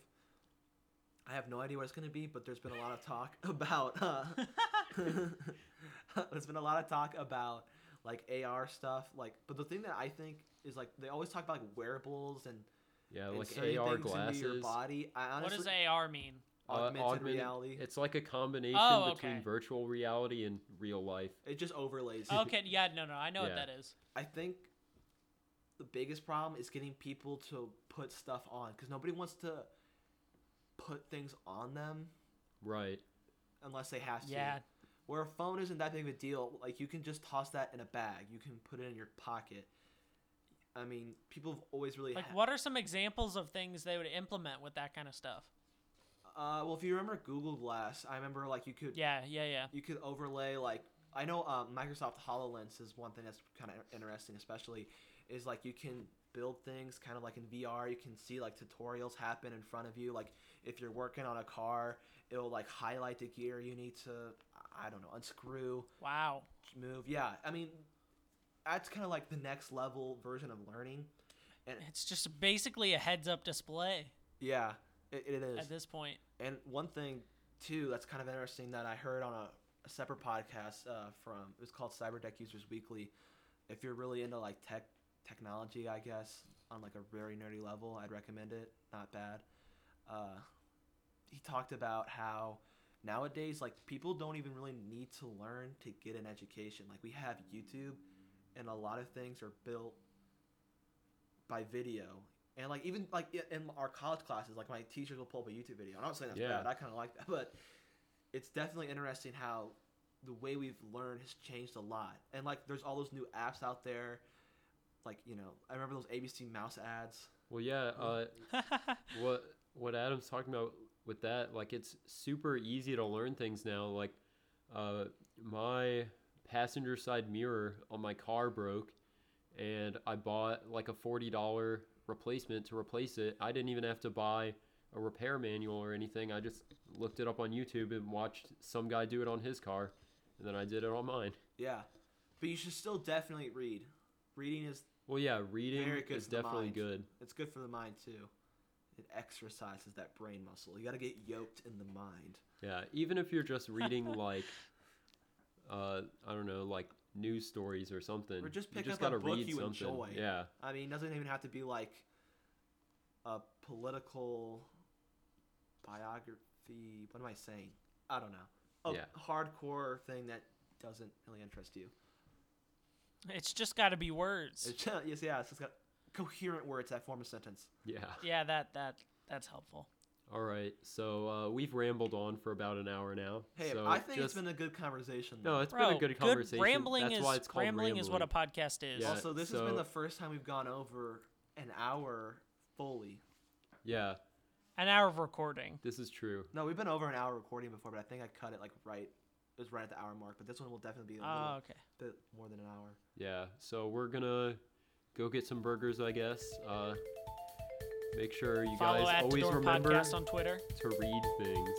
I have no idea what it's going to be, but there's been a lot of talk about. Uh, there's been a lot of talk about like AR stuff, like. But the thing that I think is like they always talk about like wearables and, Yeah, and like AR things into glasses. your body. I what does AR mean? uh, augmented, augmented- reality. It's like a combination Oh, between virtual reality and real life. It just overlays. Okay, yeah, no, no, I know what that is. I think the biggest problem is getting people to put stuff on because nobody wants to put things on them Right. unless they have to. Yeah, Where a phone isn't that big of a deal, like you can just toss that in a bag. You can put it in your pocket. I mean, people have always really. like ha- what are some examples of things they would implement with that kind of stuff? Uh, well, if you remember Google Glass, I remember like you could Yeah, yeah, yeah. you could overlay like I know um, Microsoft Hololens is one thing that's kind of interesting, especially is like you can build things kind of like in VR. You can see like tutorials happen in front of you. Like if you're working on a car, it'll like highlight the gear you need to I don't know unscrew, Wow. move. Yeah, I mean that's kind of like the next level version of learning. And It's just basically a heads up display Yeah, it, it is. at this point. And one thing too that's kind of interesting that I heard on a, a separate podcast uh, from it was called Cyberdeck Users Weekly. If you're really into like tech technology, I guess on like a very nerdy level, I'd recommend it. Not bad. Uh, he talked about how nowadays like people don't even really need to learn to get an education. Like we have YouTube, and a lot of things are built by video and like even like in our college classes, like my teachers will pull up a YouTube video. I'm not saying that's Yeah. bad. I kind of like that, but it's definitely interesting how the way we've learned has changed a lot. And like, there's all those new apps out there. Like you know, I remember those ABC Mouse ads. Well, yeah. Uh, what what Adam's talking about with that, like it's super easy to learn things now. Like, uh, my passenger side mirror on my car broke, and I bought like a forty dollar replacement to replace it. I didn't even have to buy a repair manual or anything. I just looked it up on YouTube and watched some guy do it on his car, and then I did it on mine. Yeah, but you should still definitely read. Reading is Well, yeah, reading is definitely good. it's good for the mind too. It exercises that brain muscle. You got to get yoked in the mind. Yeah, even if you're just reading like, uh, I don't know, like news stories or something, Or just you pick just up a gotta book read you something. enjoy. Yeah, I mean, it doesn't even have to be like a political biography. What am I saying? I don't know. A Yeah. hardcore thing that doesn't really interest you. it's just got to be words. It's just, yes, yeah, it's just got coherent words that form a sentence. yeah. yeah, that that that's helpful. All right, so uh, we've rambled on for about an hour now. Hey, so I think just, it's been a good conversation. no, though. it's Bro, been a good conversation. rambling That's is why it's called rambling, is what a podcast is. Yeah. also, this has been the first time we've gone over an hour fully. Yeah, An hour of recording. this is true. No, we've been over an hour recording before, but I think I cut it like right. It was right at the hour mark, but this one will definitely be a little Oh, okay. bit more than an hour. Yeah, so we're gonna go get some burgers, I guess. Uh, make sure you Follow guys always remember Podcast on Twitter. to read things.